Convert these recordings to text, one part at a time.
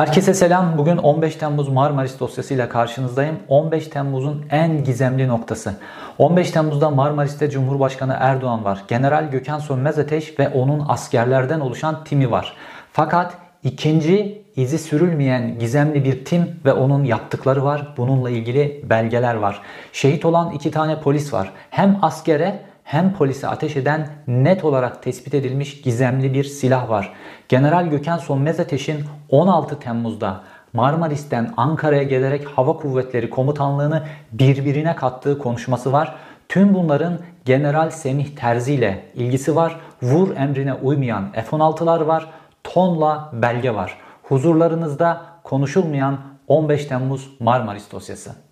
Herkese selam. Bugün 15 Temmuz Marmaris dosyasıyla karşınızdayım. 15 Temmuz'un en gizemli noktası. 15 Temmuz'da Marmaris'te Cumhurbaşkanı Erdoğan var. General Gökhan Sönmez Ateş ve onun askerlerden oluşan timi var. Fakat ikinci izi sürülmeyen gizemli bir tim ve onun yaptıkları var. Bununla ilgili belgeler var. Şehit olan iki tane polis var. Hem askere hem polise ateş eden net olarak tespit edilmiş gizemli bir silah var. General Gökhan Sönmez Ateş'in 16 Temmuz'da Marmaris'ten Ankara'ya gelerek Hava Kuvvetleri Komutanlığı'nı birbirine kattığı konuşması var. Tüm bunların General Semih Terzi ile ilgisi var. Vur emrine uymayan F-16'lar var. Tonla belge var. Huzurlarınızda konuşulmayan 15 Temmuz Marmaris dosyası.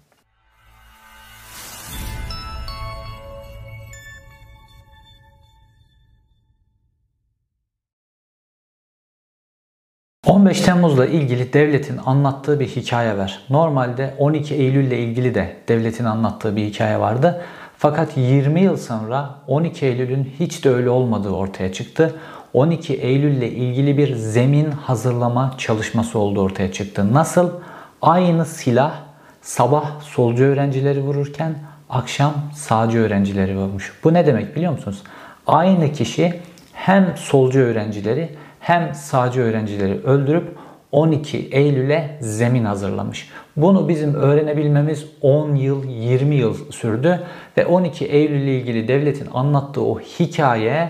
15 Temmuz'la ilgili devletin anlattığı bir hikaye var. Normalde 12 Eylül ile ilgili de devletin anlattığı bir hikaye vardı. Fakat 20 yıl sonra 12 Eylül'ün hiç de öyle olmadığı ortaya çıktı. 12 Eylül ile ilgili bir zemin hazırlama çalışması oldu ortaya çıktı. Nasıl? Aynı silah sabah solcu öğrencileri vururken akşam sağcı öğrencileri vurmuş. Bu ne demek biliyor musunuz? Aynı kişi hem solcu öğrencileri hem sağcı öğrencileri öldürüp 12 Eylül'e zemin hazırlamış. Bunu bizim öğrenebilmemiz 10 yıl, 20 yıl sürdü ve 12 Eylül ile ilgili devletin anlattığı o hikaye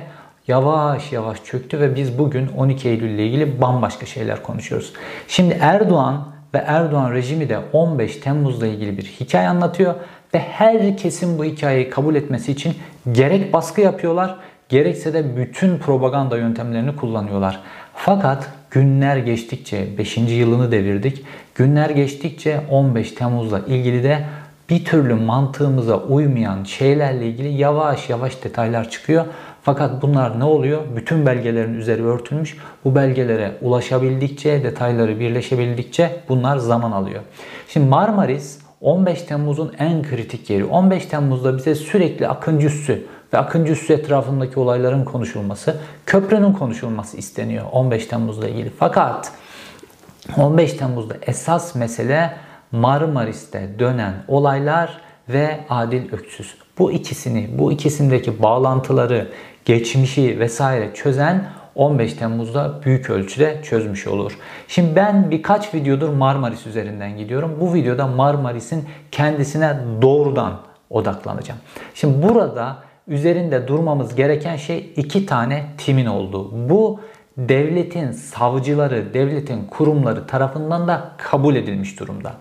yavaş yavaş çöktü ve biz bugün 12 Eylül ile ilgili bambaşka şeyler konuşuyoruz. Şimdi Erdoğan ve Erdoğan rejimi de 15 Temmuz'la ilgili bir hikaye anlatıyor ve herkesin bu hikayeyi kabul etmesi için gerek baskı yapıyorlar gerekse de bütün propaganda yöntemlerini kullanıyorlar. Fakat günler geçtikçe 5. yılını devirdik. Günler geçtikçe 15 Temmuz'la ilgili de bir türlü mantığımıza uymayan şeylerle ilgili yavaş yavaş detaylar çıkıyor. Fakat bunlar ne oluyor? Bütün belgelerin üzeri örtülmüş. Bu belgelere ulaşabildikçe, detayları birleşebildikçe bunlar zaman alıyor. Şimdi Marmaris 15 Temmuz'un en kritik yeri. 15 Temmuz'da bize sürekli Akıncı Üssü ve Akıncı Üssü etrafındaki olayların konuşulması, köprünün konuşulması isteniyor 15 Temmuz'la ilgili. Fakat 15 Temmuz'da esas mesele Marmaris'te dönen olaylar ve Adil Öksüz. Bu ikisini, bu ikisindeki bağlantıları, geçmişi vesaire çözen 15 Temmuz'da büyük ölçüde çözmüş olur. Şimdi ben birkaç videodur Marmaris üzerinden gidiyorum. Bu videoda Marmaris'in kendisine doğrudan odaklanacağım. Şimdi burada üzerinde durmamız gereken şey iki tane timin olduğu. Bu devletin savcıları, devletin kurumları tarafından da kabul edilmiş durumda.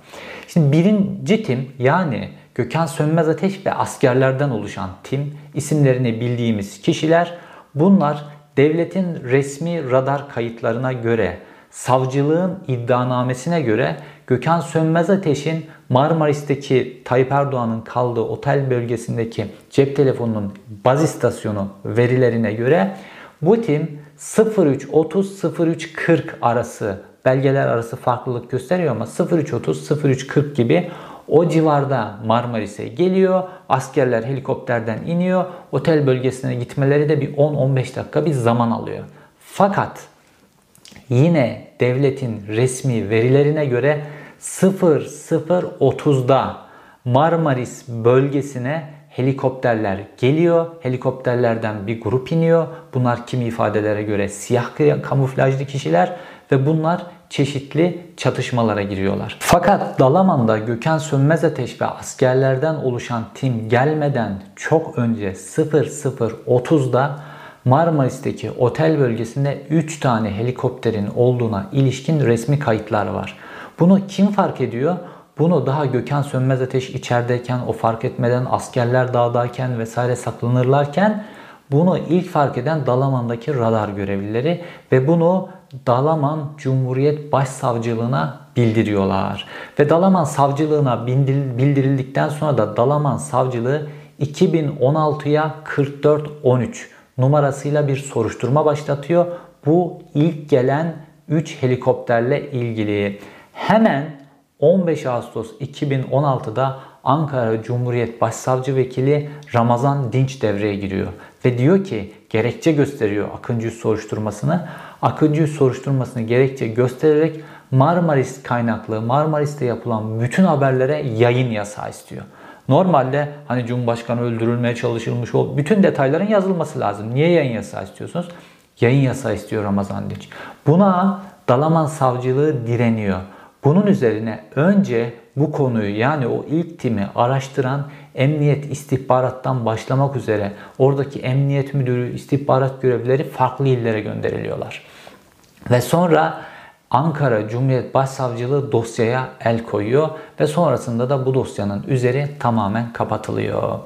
Şimdi birinci tim yani Gökhan Sönmez Ateş ve askerlerden oluşan tim isimlerini bildiğimiz kişiler bunlar devletin resmi radar kayıtlarına göre savcılığın iddianamesine göre Gökhan Sönmez Ateş'in Marmaris'teki Tayyip Erdoğan'ın kaldığı otel bölgesindeki cep telefonunun baz istasyonu verilerine göre bu tim 03.30-03.40 arası belgeler arası farklılık gösteriyor ama 03.30-03.40 gibi o civarda Marmaris'e geliyor. Askerler helikopterden iniyor. Otel bölgesine gitmeleri de bir 10-15 dakika bir zaman alıyor. Fakat yine devletin resmi verilerine göre 00.30'da Marmaris bölgesine helikopterler geliyor. Helikopterlerden bir grup iniyor. Bunlar kimi ifadelere göre siyah kamuflajlı kişiler ve bunlar çeşitli çatışmalara giriyorlar. Fakat Dalaman'da Gökhan Sönmez Ateş ve askerlerden oluşan tim gelmeden çok önce 00.30'da Marmaris'teki otel bölgesinde 3 tane helikopterin olduğuna ilişkin resmi kayıtlar var. Bunu kim fark ediyor? Bunu daha Gökhan Sönmez Ateş içerideyken, o fark etmeden askerler dağdayken vesaire saklanırlarken bunu ilk fark eden Dalaman'daki radar görevlileri ve bunu Dalaman Cumhuriyet Başsavcılığına bildiriyorlar. Ve Dalaman Savcılığına bildirildikten sonra da Dalaman Savcılığı 2016'ya 4413 numarasıyla bir soruşturma başlatıyor. Bu ilk gelen 3 helikopterle ilgili. Hemen 15 Ağustos 2016'da Ankara Cumhuriyet Başsavcı Vekili Ramazan Dinç devreye giriyor. Ve diyor ki gerekçe gösteriyor Akıncı soruşturmasını. Akıncı soruşturmasını gerekçe göstererek Marmaris kaynaklı, Marmaris'te yapılan bütün haberlere yayın yasağı istiyor. Normalde hani Cumhurbaşkanı öldürülmeye çalışılmış o bütün detayların yazılması lazım. Niye yayın yasağı istiyorsunuz? Yayın yasağı istiyor Ramazan Dinç. Buna Dalaman Savcılığı direniyor. Bunun üzerine önce bu konuyu yani o ilk timi araştıran emniyet istihbarattan başlamak üzere oradaki emniyet müdürü, istihbarat görevlileri farklı illere gönderiliyorlar. Ve sonra Ankara Cumhuriyet Başsavcılığı dosyaya el koyuyor ve sonrasında da bu dosyanın üzeri tamamen kapatılıyor.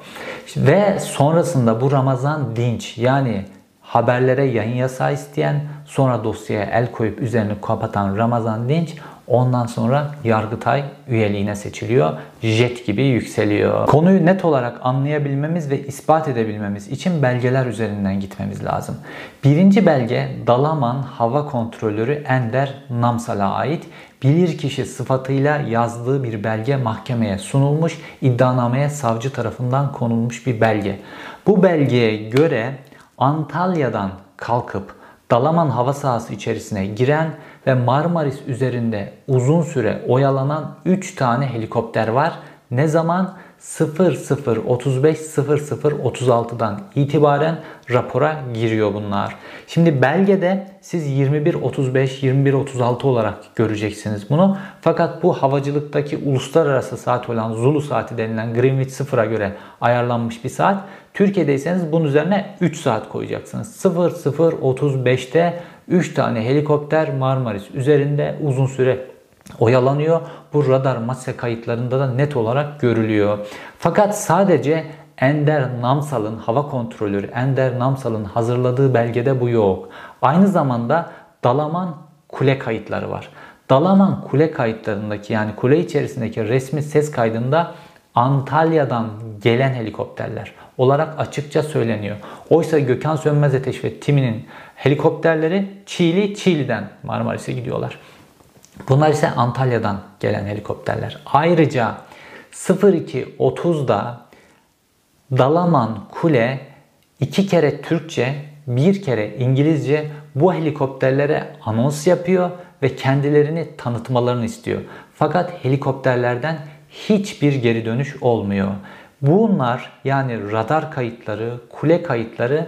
Ve sonrasında bu Ramazan Dinç yani haberlere yayın yasağı isteyen sonra dosyaya el koyup üzerini kapatan Ramazan Dinç Ondan sonra Yargıtay üyeliğine seçiliyor. Jet gibi yükseliyor. Konuyu net olarak anlayabilmemiz ve ispat edebilmemiz için belgeler üzerinden gitmemiz lazım. Birinci belge Dalaman Hava Kontrolörü Ender Namsal'a ait bilirkişi sıfatıyla yazdığı bir belge mahkemeye sunulmuş, iddianameye savcı tarafından konulmuş bir belge. Bu belgeye göre Antalya'dan kalkıp Dalaman hava sahası içerisine giren ve Marmaris üzerinde uzun süre oyalanan 3 tane helikopter var. Ne zaman? 0035-0036'dan itibaren rapora giriyor bunlar. Şimdi belgede siz 21.35-21.36 olarak göreceksiniz bunu. Fakat bu havacılıktaki uluslararası saat olan Zulu saati denilen Greenwich sıfıra göre ayarlanmış bir saat. Türkiye'deyseniz bunun üzerine 3 saat koyacaksınız. 00.35'te 3 tane helikopter Marmaris üzerinde uzun süre oyalanıyor. Bu radar masa kayıtlarında da net olarak görülüyor. Fakat sadece Ender Namsal'ın hava kontrolörü Ender Namsal'ın hazırladığı belgede bu yok. Aynı zamanda Dalaman kule kayıtları var. Dalaman kule kayıtlarındaki yani kule içerisindeki resmi ses kaydında Antalya'dan gelen helikopterler olarak açıkça söyleniyor. Oysa Gökhan Sönmez Ateş ve timinin helikopterleri Çiğli, Çiğli'den Marmaris'e gidiyorlar. Bunlar ise Antalya'dan gelen helikopterler. Ayrıca 02.30'da Dalaman Kule iki kere Türkçe, bir kere İngilizce bu helikopterlere anons yapıyor ve kendilerini tanıtmalarını istiyor. Fakat helikopterlerden hiçbir geri dönüş olmuyor. Bunlar yani radar kayıtları, kule kayıtları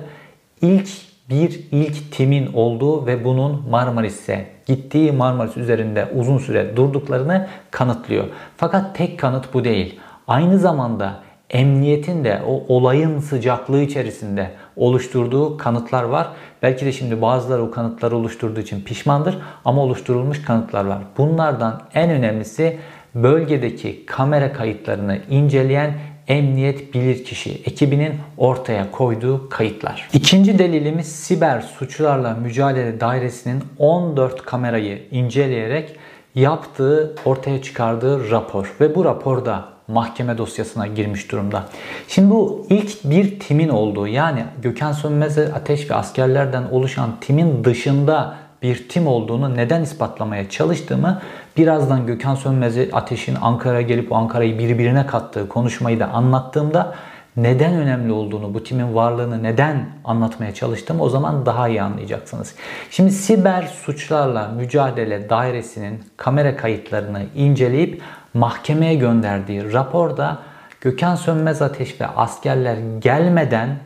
ilk bir ilk timin olduğu ve bunun Marmaris'e gittiği Marmaris üzerinde uzun süre durduklarını kanıtlıyor. Fakat tek kanıt bu değil. Aynı zamanda emniyetin de o olayın sıcaklığı içerisinde oluşturduğu kanıtlar var. Belki de şimdi bazıları o kanıtları oluşturduğu için pişmandır ama oluşturulmuş kanıtlar var. Bunlardan en önemlisi bölgedeki kamera kayıtlarını inceleyen emniyet bilirkişi ekibinin ortaya koyduğu kayıtlar. İkinci delilimiz siber suçlarla mücadele dairesinin 14 kamerayı inceleyerek yaptığı, ortaya çıkardığı rapor ve bu raporda mahkeme dosyasına girmiş durumda. Şimdi bu ilk bir timin olduğu yani Gökhan Sönmez Ateş ve askerlerden oluşan timin dışında bir tim olduğunu neden ispatlamaya çalıştığımı birazdan Gökhan Sönmez'e Ateş'in Ankara'ya gelip o Ankara'yı birbirine kattığı konuşmayı da anlattığımda neden önemli olduğunu, bu timin varlığını neden anlatmaya çalıştım o zaman daha iyi anlayacaksınız. Şimdi siber suçlarla mücadele dairesinin kamera kayıtlarını inceleyip mahkemeye gönderdiği raporda Gökhan Sönmez Ateş ve askerler gelmeden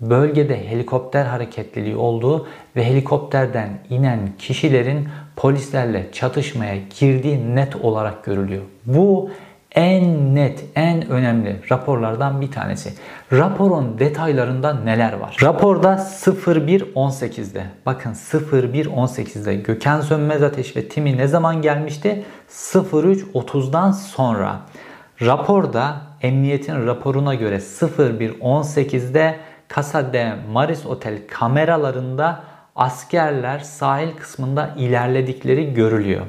bölgede helikopter hareketliliği olduğu ve helikopterden inen kişilerin polislerle çatışmaya girdiği net olarak görülüyor. Bu en net, en önemli raporlardan bir tanesi. Raporun detaylarında neler var? Raporda 01.18'de, bakın 01.18'de Gökhan Sönmez Ateş ve Timi ne zaman gelmişti? 03.30'dan sonra. Raporda emniyetin raporuna göre 01.18'de Casa de Maris Otel kameralarında askerler sahil kısmında ilerledikleri görülüyor.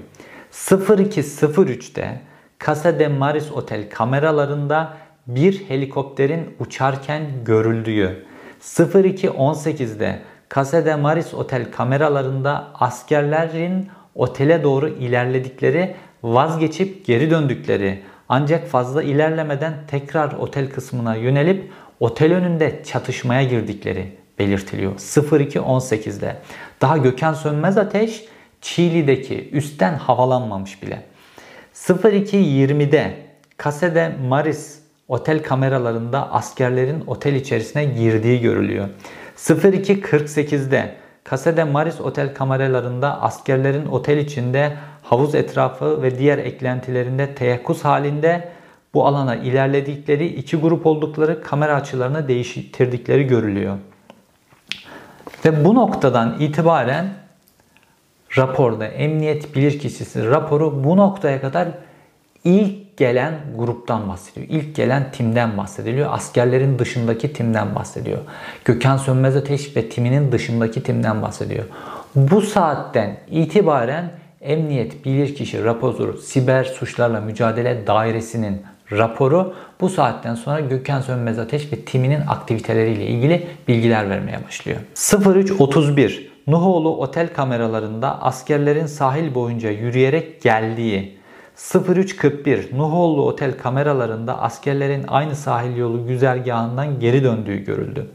02.03'te Casa de Maris Otel kameralarında bir helikopterin uçarken görüldüğü. 02.18'de Casa de Maris Otel kameralarında askerlerin otele doğru ilerledikleri, vazgeçip geri döndükleri ancak fazla ilerlemeden tekrar otel kısmına yönelip otel önünde çatışmaya girdikleri belirtiliyor. 02.18'de. Daha Gökhan Sönmez Ateş Çiğli'deki üstten havalanmamış bile. 02.20'de Kasede Maris otel kameralarında askerlerin otel içerisine girdiği görülüyor. 02.48'de Kasede Maris otel kameralarında askerlerin otel içinde havuz etrafı ve diğer eklentilerinde teyakkuz halinde bu alana ilerledikleri iki grup oldukları kamera açılarını değiştirdikleri görülüyor. Ve bu noktadan itibaren raporda emniyet bilirkişisi raporu bu noktaya kadar ilk gelen gruptan bahsediyor. İlk gelen timden bahsediliyor. Askerlerin dışındaki timden bahsediyor. Gökhan Sönmez Ateş ve timinin dışındaki timden bahsediyor. Bu saatten itibaren Emniyet Bilirkişi Raporu Siber Suçlarla Mücadele Dairesi'nin raporu bu saatten sonra Gökhan Sönmez Ateş ve timinin aktiviteleriyle ilgili bilgiler vermeye başlıyor. 0331 Nuhoğlu otel kameralarında askerlerin sahil boyunca yürüyerek geldiği 0341 Nuhoğlu otel kameralarında askerlerin aynı sahil yolu güzergahından geri döndüğü görüldü.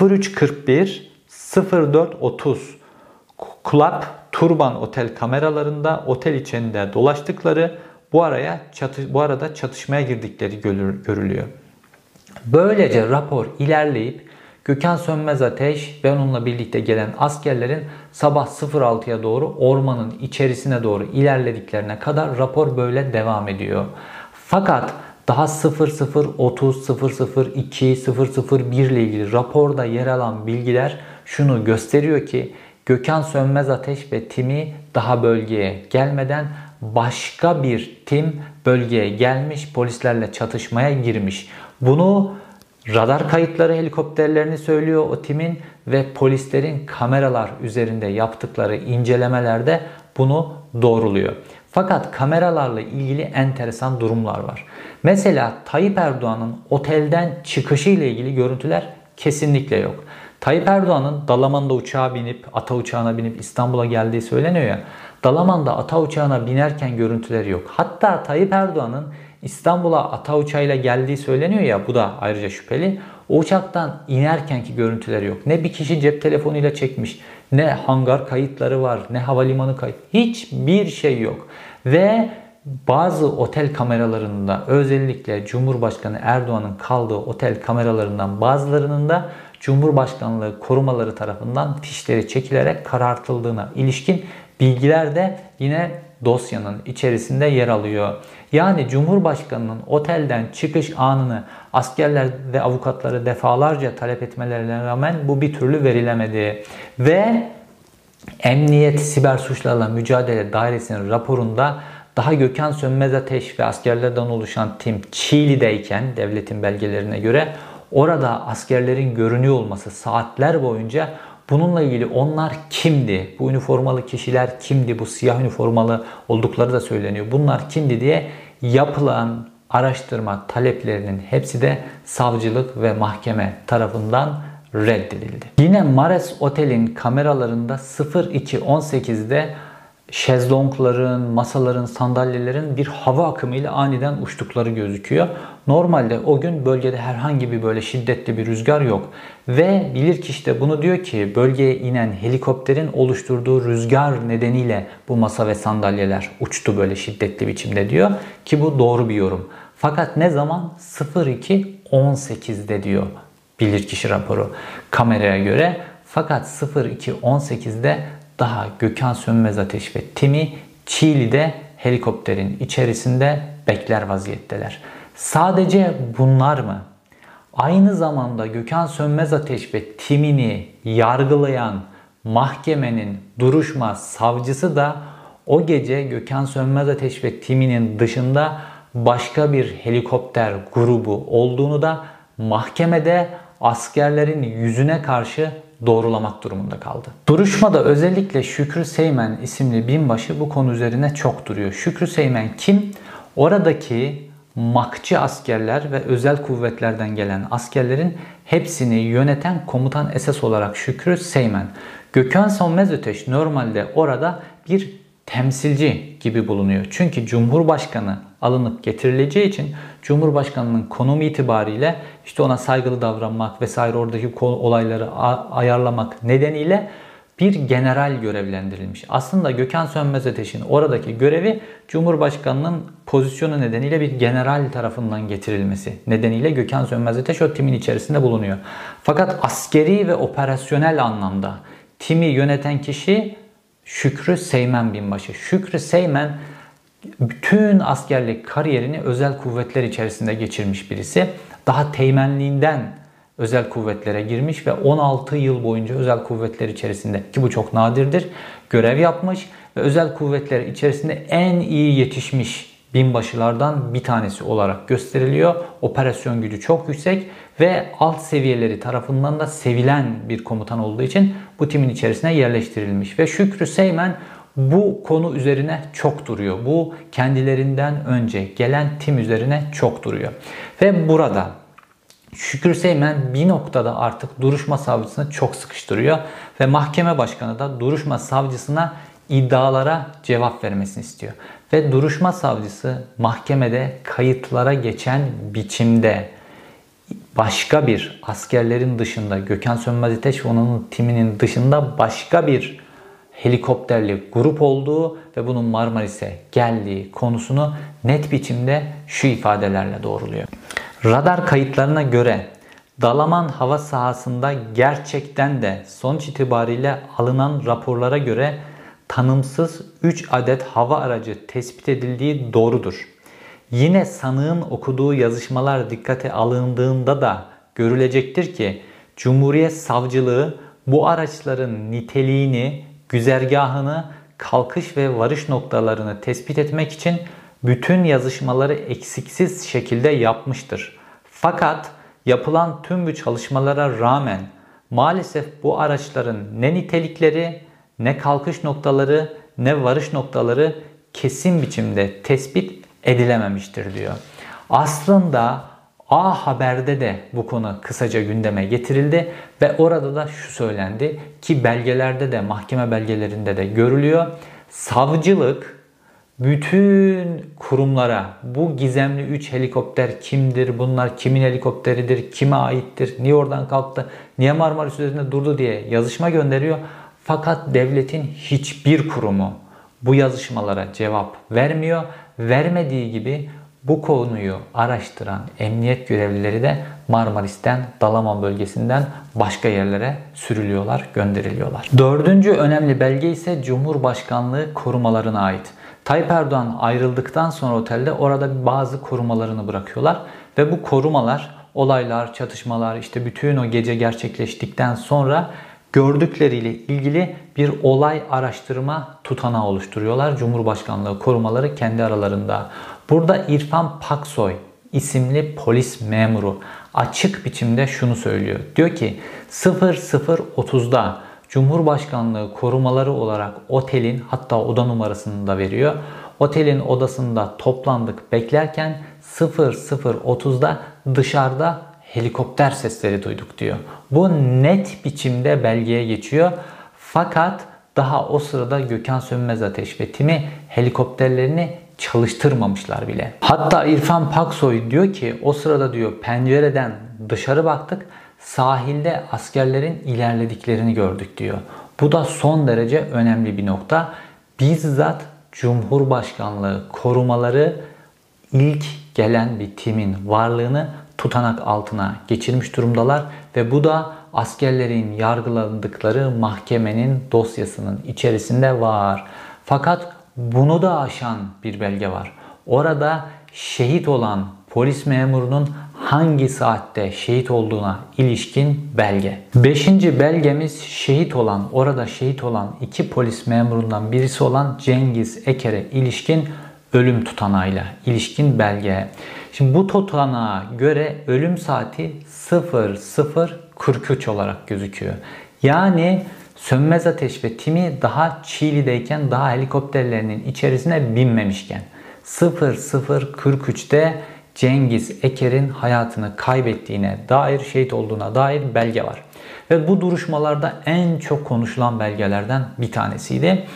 0341 0430 Club Turban Otel kameralarında otel içinde dolaştıkları bu araya çatı, bu arada çatışmaya girdikleri görülüyor. Böylece rapor ilerleyip Gökhan Sönmez Ateş ve onunla birlikte gelen askerlerin sabah 06'ya doğru ormanın içerisine doğru ilerlediklerine kadar rapor böyle devam ediyor. Fakat daha 0030, 002, 001 ile ilgili raporda yer alan bilgiler şunu gösteriyor ki Gökhan Sönmez Ateş ve timi daha bölgeye gelmeden başka bir tim bölgeye gelmiş, polislerle çatışmaya girmiş. Bunu radar kayıtları helikopterlerini söylüyor o timin ve polislerin kameralar üzerinde yaptıkları incelemelerde bunu doğruluyor. Fakat kameralarla ilgili enteresan durumlar var. Mesela Tayyip Erdoğan'ın otelden çıkışı ile ilgili görüntüler kesinlikle yok. Tayyip Erdoğan'ın Dalaman'da uçağa binip, ata uçağına binip İstanbul'a geldiği söyleniyor ya. Dalaman'da ata uçağına binerken görüntüleri yok. Hatta Tayyip Erdoğan'ın İstanbul'a ata uçağıyla geldiği söyleniyor ya bu da ayrıca şüpheli. O uçaktan inerkenki görüntüleri yok. Ne bir kişi cep telefonuyla çekmiş, ne hangar kayıtları var, ne havalimanı kayıt. Hiçbir şey yok. Ve bazı otel kameralarında özellikle Cumhurbaşkanı Erdoğan'ın kaldığı otel kameralarından bazılarının da Cumhurbaşkanlığı korumaları tarafından fişleri çekilerek karartıldığına ilişkin bilgiler de yine dosyanın içerisinde yer alıyor. Yani Cumhurbaşkanının otelden çıkış anını askerler ve avukatları defalarca talep etmelerine rağmen bu bir türlü verilemedi. Ve Emniyet Siber Suçlarla Mücadele Dairesi'nin raporunda daha Gökhan Sönmez Ateş ve askerlerden oluşan tim Çiğli'deyken devletin belgelerine göre orada askerlerin görünüyor olması saatler boyunca bununla ilgili onlar kimdi? Bu üniformalı kişiler kimdi? Bu siyah üniformalı oldukları da söyleniyor. Bunlar kimdi diye yapılan araştırma taleplerinin hepsi de savcılık ve mahkeme tarafından reddedildi. Yine Mares Otel'in kameralarında 0218'de şezlongların, masaların, sandalyelerin bir hava akımıyla aniden uçtukları gözüküyor. Normalde o gün bölgede herhangi bir böyle şiddetli bir rüzgar yok. Ve bilirkişi de bunu diyor ki bölgeye inen helikopterin oluşturduğu rüzgar nedeniyle bu masa ve sandalyeler uçtu böyle şiddetli biçimde diyor. Ki bu doğru bir yorum. Fakat ne zaman? 02.18'de diyor bilirkişi raporu kameraya göre. Fakat 02.18'de daha Gökhan Sönmez Ateş ve Timi Çiğli'de helikopterin içerisinde bekler vaziyetteler. Sadece bunlar mı? Aynı zamanda Gökhan Sönmez Ateş ve timini yargılayan mahkemenin duruşma savcısı da o gece Gökhan Sönmez Ateş ve timinin dışında başka bir helikopter grubu olduğunu da mahkemede askerlerin yüzüne karşı doğrulamak durumunda kaldı. Duruşmada özellikle Şükrü Seymen isimli binbaşı bu konu üzerine çok duruyor. Şükrü Seymen kim? Oradaki makçı askerler ve özel kuvvetlerden gelen askerlerin hepsini yöneten komutan esas olarak Şükrü Seymen. Gökhan Sönmez Öteş normalde orada bir temsilci gibi bulunuyor. Çünkü Cumhurbaşkanı alınıp getirileceği için Cumhurbaşkanının konumu itibariyle işte ona saygılı davranmak vesaire oradaki olayları ayarlamak nedeniyle bir general görevlendirilmiş. Aslında Gökhan Sönmez Ateş'in oradaki görevi Cumhurbaşkanı'nın pozisyonu nedeniyle bir general tarafından getirilmesi nedeniyle Gökhan Sönmez Ateş o timin içerisinde bulunuyor. Fakat askeri ve operasyonel anlamda timi yöneten kişi Şükrü Seymen binbaşı. Şükrü Seymen bütün askerlik kariyerini özel kuvvetler içerisinde geçirmiş birisi. Daha teğmenliğinden özel kuvvetlere girmiş ve 16 yıl boyunca özel kuvvetler içerisinde ki bu çok nadirdir görev yapmış ve özel kuvvetler içerisinde en iyi yetişmiş binbaşılardan bir tanesi olarak gösteriliyor. Operasyon gücü çok yüksek ve alt seviyeleri tarafından da sevilen bir komutan olduğu için bu timin içerisine yerleştirilmiş ve Şükrü Seymen bu konu üzerine çok duruyor. Bu kendilerinden önce gelen tim üzerine çok duruyor. Ve burada Şükür Seymen bir noktada artık duruşma savcısını çok sıkıştırıyor ve mahkeme başkanı da duruşma savcısına iddialara cevap vermesini istiyor. Ve duruşma savcısı mahkemede kayıtlara geçen biçimde başka bir askerlerin dışında Gökhan Sönmez Ateş ve onun timinin dışında başka bir helikopterli grup olduğu ve bunun Marmaris'e geldiği konusunu net biçimde şu ifadelerle doğruluyor. Radar kayıtlarına göre Dalaman hava sahasında gerçekten de sonuç itibariyle alınan raporlara göre tanımsız 3 adet hava aracı tespit edildiği doğrudur. Yine sanığın okuduğu yazışmalar dikkate alındığında da görülecektir ki Cumhuriyet Savcılığı bu araçların niteliğini, güzergahını, kalkış ve varış noktalarını tespit etmek için bütün yazışmaları eksiksiz şekilde yapmıştır. Fakat yapılan tüm bu çalışmalara rağmen maalesef bu araçların ne nitelikleri, ne kalkış noktaları, ne varış noktaları kesin biçimde tespit edilememiştir diyor. Aslında A Haber'de de bu konu kısaca gündeme getirildi ve orada da şu söylendi ki belgelerde de mahkeme belgelerinde de görülüyor. Savcılık bütün kurumlara bu gizemli 3 helikopter kimdir, bunlar kimin helikopteridir, kime aittir, niye oradan kalktı, niye Marmaris üzerinde durdu diye yazışma gönderiyor. Fakat devletin hiçbir kurumu bu yazışmalara cevap vermiyor. Vermediği gibi bu konuyu araştıran emniyet görevlileri de Marmaris'ten, Dalaman bölgesinden başka yerlere sürülüyorlar, gönderiliyorlar. Dördüncü önemli belge ise Cumhurbaşkanlığı korumalarına ait. Tayyip Erdoğan ayrıldıktan sonra otelde orada bazı korumalarını bırakıyorlar ve bu korumalar olaylar, çatışmalar işte bütün o gece gerçekleştikten sonra gördükleriyle ilgili bir olay araştırma tutanağı oluşturuyorlar. Cumhurbaşkanlığı korumaları kendi aralarında. Burada İrfan Paksoy isimli polis memuru açık biçimde şunu söylüyor. Diyor ki 0030'da Cumhurbaşkanlığı korumaları olarak otelin hatta oda numarasını da veriyor. Otelin odasında toplandık beklerken 0030'da dışarıda helikopter sesleri duyduk diyor. Bu net biçimde belgeye geçiyor. Fakat daha o sırada Gökhan Sönmez Ateş ve timi helikopterlerini çalıştırmamışlar bile. Hatta İrfan Paksoy diyor ki o sırada diyor pencereden dışarı baktık sahilde askerlerin ilerlediklerini gördük diyor. Bu da son derece önemli bir nokta. Bizzat Cumhurbaşkanlığı korumaları ilk gelen bir timin varlığını tutanak altına geçirmiş durumdalar ve bu da askerlerin yargılandıkları mahkemenin dosyasının içerisinde var. Fakat bunu da aşan bir belge var. Orada şehit olan polis memurunun hangi saatte şehit olduğuna ilişkin belge. Beşinci belgemiz şehit olan, orada şehit olan iki polis memurundan birisi olan Cengiz Eker'e ilişkin ölüm tutanağıyla ilişkin belge. Şimdi bu tutanağa göre ölüm saati 0043 olarak gözüküyor. Yani Sönmez Ateş ve Timi daha Çiğli'deyken daha helikopterlerinin içerisine binmemişken 0043'te Cengiz Eker'in hayatını kaybettiğine dair, şehit olduğuna dair belge var. Ve bu duruşmalarda en çok konuşulan belgelerden bir tanesiydi.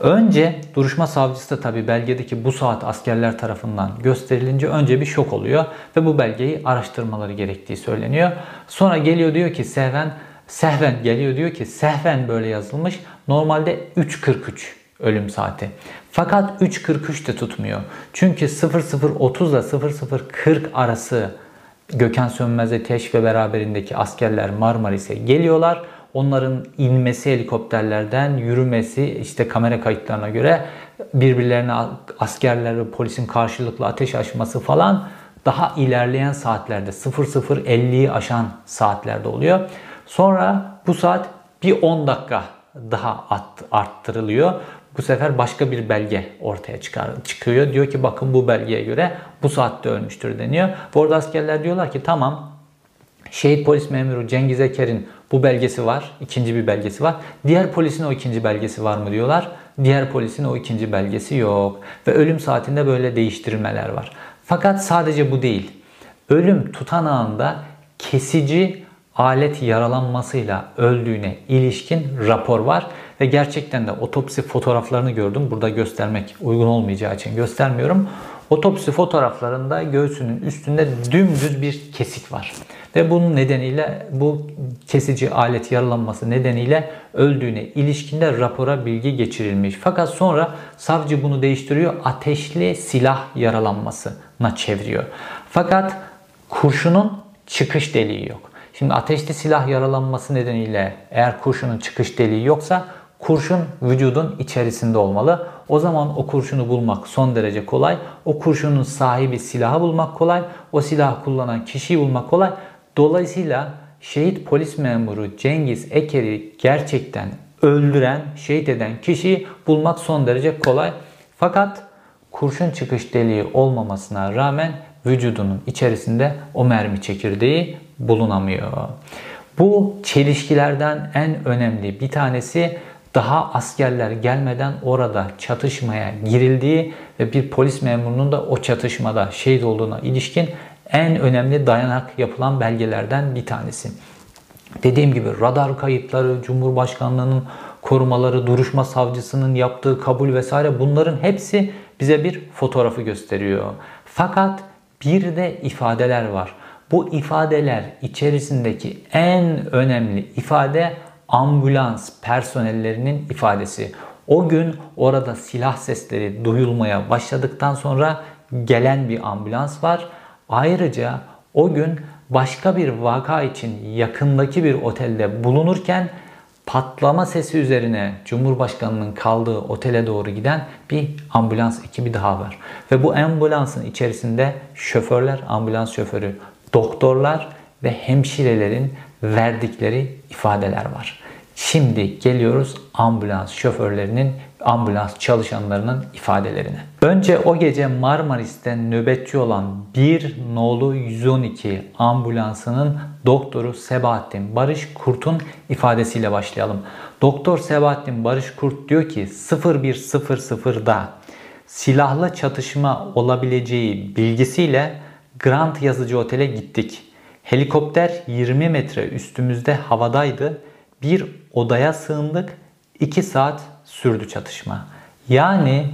Önce duruşma savcısı da tabi belgedeki bu saat askerler tarafından gösterilince önce bir şok oluyor ve bu belgeyi araştırmaları gerektiği söyleniyor. Sonra geliyor diyor ki Seven Sehven geliyor diyor ki sehven böyle yazılmış. Normalde 3.43 ölüm saati. Fakat 3.43 de tutmuyor. Çünkü 00.30 ile 00.40 arası Gökhan Sönmez Ateş ve beraberindeki askerler Marmaris'e geliyorlar. Onların inmesi helikopterlerden, yürümesi işte kamera kayıtlarına göre birbirlerine askerleri, polisin karşılıklı ateş açması falan daha ilerleyen saatlerde 00.50'yi aşan saatlerde oluyor. Sonra bu saat bir 10 dakika daha arttırılıyor. Bu sefer başka bir belge ortaya çıkar, çıkıyor. Diyor ki bakın bu belgeye göre bu saatte ölmüştür deniyor. Bu arada askerler diyorlar ki tamam şehit polis memuru Cengiz Eker'in bu belgesi var. ikinci bir belgesi var. Diğer polisin o ikinci belgesi var mı diyorlar. Diğer polisin o ikinci belgesi yok. Ve ölüm saatinde böyle değiştirmeler var. Fakat sadece bu değil. Ölüm tutanağında kesici alet yaralanmasıyla öldüğüne ilişkin rapor var. Ve gerçekten de otopsi fotoğraflarını gördüm. Burada göstermek uygun olmayacağı için göstermiyorum. Otopsi fotoğraflarında göğsünün üstünde dümdüz bir kesik var. Ve bunun nedeniyle bu kesici alet yaralanması nedeniyle öldüğüne ilişkinde rapora bilgi geçirilmiş. Fakat sonra savcı bunu değiştiriyor. Ateşli silah yaralanmasına çeviriyor. Fakat kurşunun çıkış deliği yok. Şimdi ateşli silah yaralanması nedeniyle eğer kurşunun çıkış deliği yoksa kurşun vücudun içerisinde olmalı. O zaman o kurşunu bulmak son derece kolay. O kurşunun sahibi silahı bulmak kolay. O silahı kullanan kişiyi bulmak kolay. Dolayısıyla şehit polis memuru Cengiz Eker'i gerçekten öldüren, şehit eden kişiyi bulmak son derece kolay. Fakat kurşun çıkış deliği olmamasına rağmen vücudunun içerisinde o mermi çekirdeği bulunamıyor. Bu çelişkilerden en önemli bir tanesi daha askerler gelmeden orada çatışmaya girildiği ve bir polis memurunun da o çatışmada şehit olduğuna ilişkin en önemli dayanak yapılan belgelerden bir tanesi. Dediğim gibi radar kayıtları, Cumhurbaşkanlığının korumaları, duruşma savcısının yaptığı kabul vesaire bunların hepsi bize bir fotoğrafı gösteriyor. Fakat bir de ifadeler var. Bu ifadeler içerisindeki en önemli ifade ambulans personellerinin ifadesi. O gün orada silah sesleri duyulmaya başladıktan sonra gelen bir ambulans var. Ayrıca o gün başka bir vaka için yakındaki bir otelde bulunurken patlama sesi üzerine Cumhurbaşkanının kaldığı otele doğru giden bir ambulans ekibi daha var. Ve bu ambulansın içerisinde şoförler, ambulans şoförü, doktorlar ve hemşirelerin verdikleri ifadeler var. Şimdi geliyoruz ambulans şoförlerinin, ambulans çalışanlarının ifadelerine. Önce o gece Marmaris'te nöbetçi olan bir nolu 112 ambulansının doktoru Sebahattin Barış Kurt'un ifadesiyle başlayalım. Doktor Sebahattin Barış Kurt diyor ki 0100'da silahlı çatışma olabileceği bilgisiyle Grant Yazıcı Otel'e gittik. Helikopter 20 metre üstümüzde havadaydı. Bir odaya sığındık. 2 saat sürdü çatışma. Yani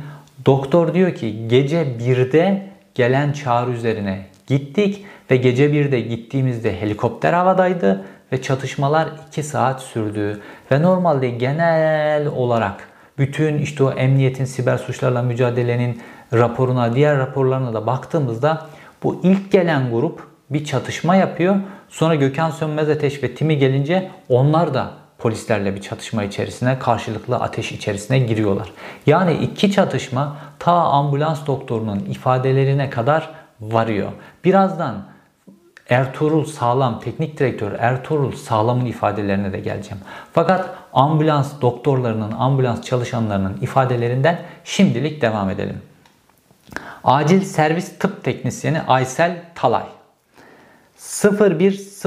doktor diyor ki gece 1'de gelen çağrı üzerine gittik ve gece 1'de gittiğimizde helikopter havadaydı ve çatışmalar 2 saat sürdü. Ve normalde genel olarak bütün işte o emniyetin siber suçlarla mücadelenin raporuna, diğer raporlarına da baktığımızda bu ilk gelen grup bir çatışma yapıyor. Sonra Gökhan Sönmez Ateş ve Timi gelince onlar da polislerle bir çatışma içerisine, karşılıklı ateş içerisine giriyorlar. Yani iki çatışma ta ambulans doktorunun ifadelerine kadar varıyor. Birazdan Ertuğrul Sağlam, teknik direktör Ertuğrul Sağlam'ın ifadelerine de geleceğim. Fakat ambulans doktorlarının, ambulans çalışanlarının ifadelerinden şimdilik devam edelim. Acil servis tıp teknisyeni Aysel Talay. 0100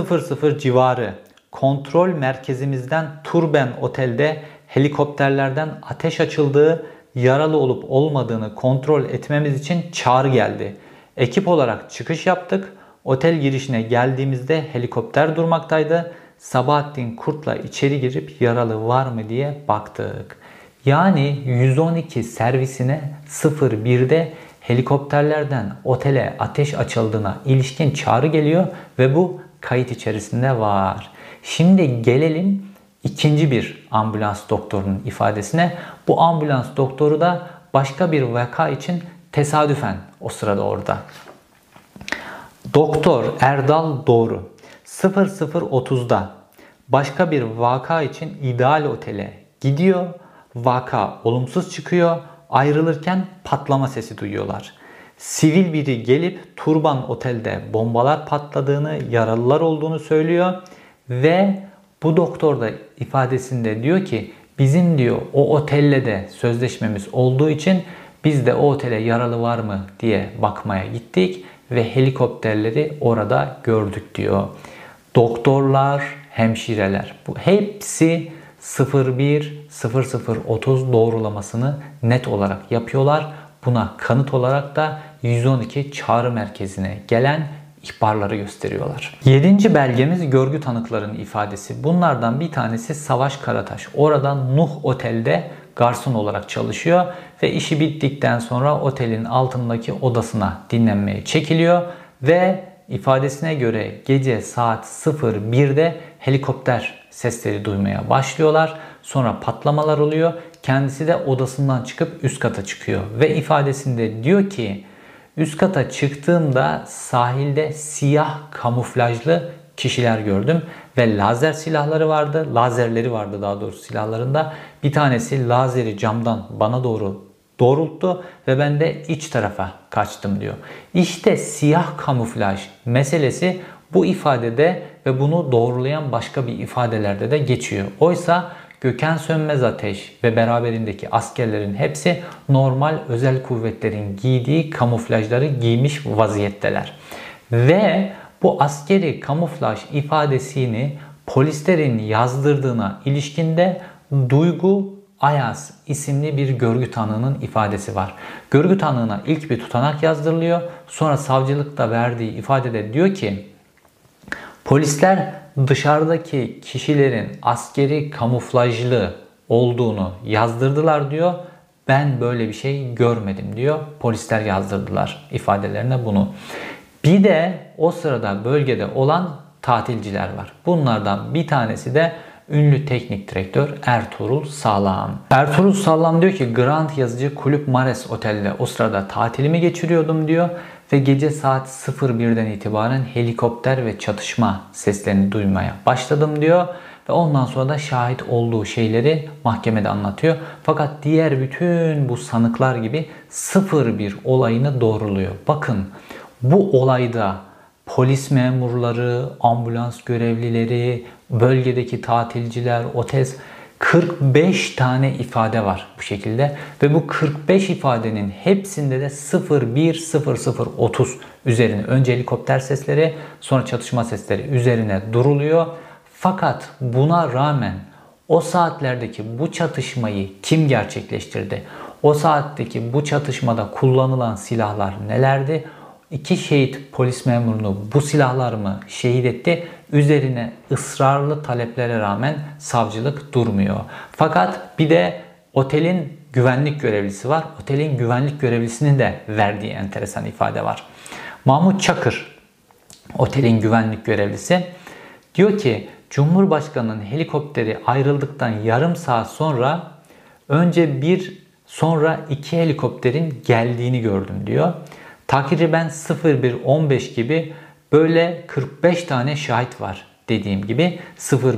civarı kontrol merkezimizden Turben Otel'de helikopterlerden ateş açıldığı, yaralı olup olmadığını kontrol etmemiz için çağrı geldi. Ekip olarak çıkış yaptık. Otel girişine geldiğimizde helikopter durmaktaydı. Sabahattin Kurt'la içeri girip yaralı var mı diye baktık. Yani 112 servisine 01'de helikopterlerden otele ateş açıldığına ilişkin çağrı geliyor ve bu kayıt içerisinde var. Şimdi gelelim ikinci bir ambulans doktorunun ifadesine. Bu ambulans doktoru da başka bir vaka için tesadüfen o sırada orada. Doktor Erdal Doğru 00.30'da başka bir vaka için ideal otele gidiyor. Vaka olumsuz çıkıyor. Ayrılırken patlama sesi duyuyorlar. Sivil biri gelip Turban Otel'de bombalar patladığını, yaralılar olduğunu söylüyor ve bu doktor da ifadesinde diyor ki bizim diyor o otelle de sözleşmemiz olduğu için biz de o otele yaralı var mı diye bakmaya gittik ve helikopterleri orada gördük diyor. Doktorlar, hemşireler bu hepsi 01 0030 doğrulamasını net olarak yapıyorlar. Buna kanıt olarak da 112 çağrı merkezine gelen ihbarları gösteriyorlar. Yedinci belgemiz görgü tanıkların ifadesi. Bunlardan bir tanesi Savaş Karataş. Oradan Nuh Otel'de garson olarak çalışıyor ve işi bittikten sonra otelin altındaki odasına dinlenmeye çekiliyor ve ifadesine göre gece saat 01'de helikopter sesleri duymaya başlıyorlar. Sonra patlamalar oluyor. Kendisi de odasından çıkıp üst kata çıkıyor ve ifadesinde diyor ki üst kata çıktığımda sahilde siyah kamuflajlı kişiler gördüm ve lazer silahları vardı. Lazerleri vardı daha doğrusu silahlarında. Bir tanesi lazeri camdan bana doğru doğrulttu ve ben de iç tarafa kaçtım diyor. İşte siyah kamuflaj meselesi bu ifadede ve bunu doğrulayan başka bir ifadelerde de geçiyor. Oysa Gökhan Sönmez Ateş ve beraberindeki askerlerin hepsi normal özel kuvvetlerin giydiği kamuflajları giymiş vaziyetteler. Ve bu askeri kamuflaj ifadesini polislerin yazdırdığına ilişkinde Duygu Ayaz isimli bir görgü tanığının ifadesi var. Görgü tanığına ilk bir tutanak yazdırılıyor. Sonra savcılıkta verdiği ifadede diyor ki polisler dışarıdaki kişilerin askeri kamuflajlı olduğunu yazdırdılar diyor. Ben böyle bir şey görmedim diyor. Polisler yazdırdılar ifadelerine bunu. Bir de o sırada bölgede olan tatilciler var. Bunlardan bir tanesi de ünlü teknik direktör Ertuğrul Sağlam. Ertuğrul Sağlam diyor ki Grand Yazıcı Kulüp Mares Otel'de o sırada tatilimi geçiriyordum diyor ve gece saat 01'den itibaren helikopter ve çatışma seslerini duymaya başladım diyor ve ondan sonra da şahit olduğu şeyleri mahkemede anlatıyor. Fakat diğer bütün bu sanıklar gibi 01 olayını doğruluyor. Bakın bu olayda polis memurları, ambulans görevlileri, bölgedeki tatilciler, OTES 45 tane ifade var bu şekilde ve bu 45 ifadenin hepsinde de 010030 üzerine önce helikopter sesleri sonra çatışma sesleri üzerine duruluyor. Fakat buna rağmen o saatlerdeki bu çatışmayı kim gerçekleştirdi? O saatteki bu çatışmada kullanılan silahlar nelerdi? İki şehit polis memurunu bu silahlar mı şehit etti? Üzerine ısrarlı taleplere rağmen savcılık durmuyor. Fakat bir de otelin güvenlik görevlisi var. Otelin güvenlik görevlisinin de verdiği enteresan ifade var. Mahmut Çakır, otelin güvenlik görevlisi diyor ki Cumhurbaşkanı'nın helikopteri ayrıldıktan yarım saat sonra önce bir sonra iki helikopterin geldiğini gördüm diyor. Takriben 01.15 gibi böyle 45 tane şahit var dediğim gibi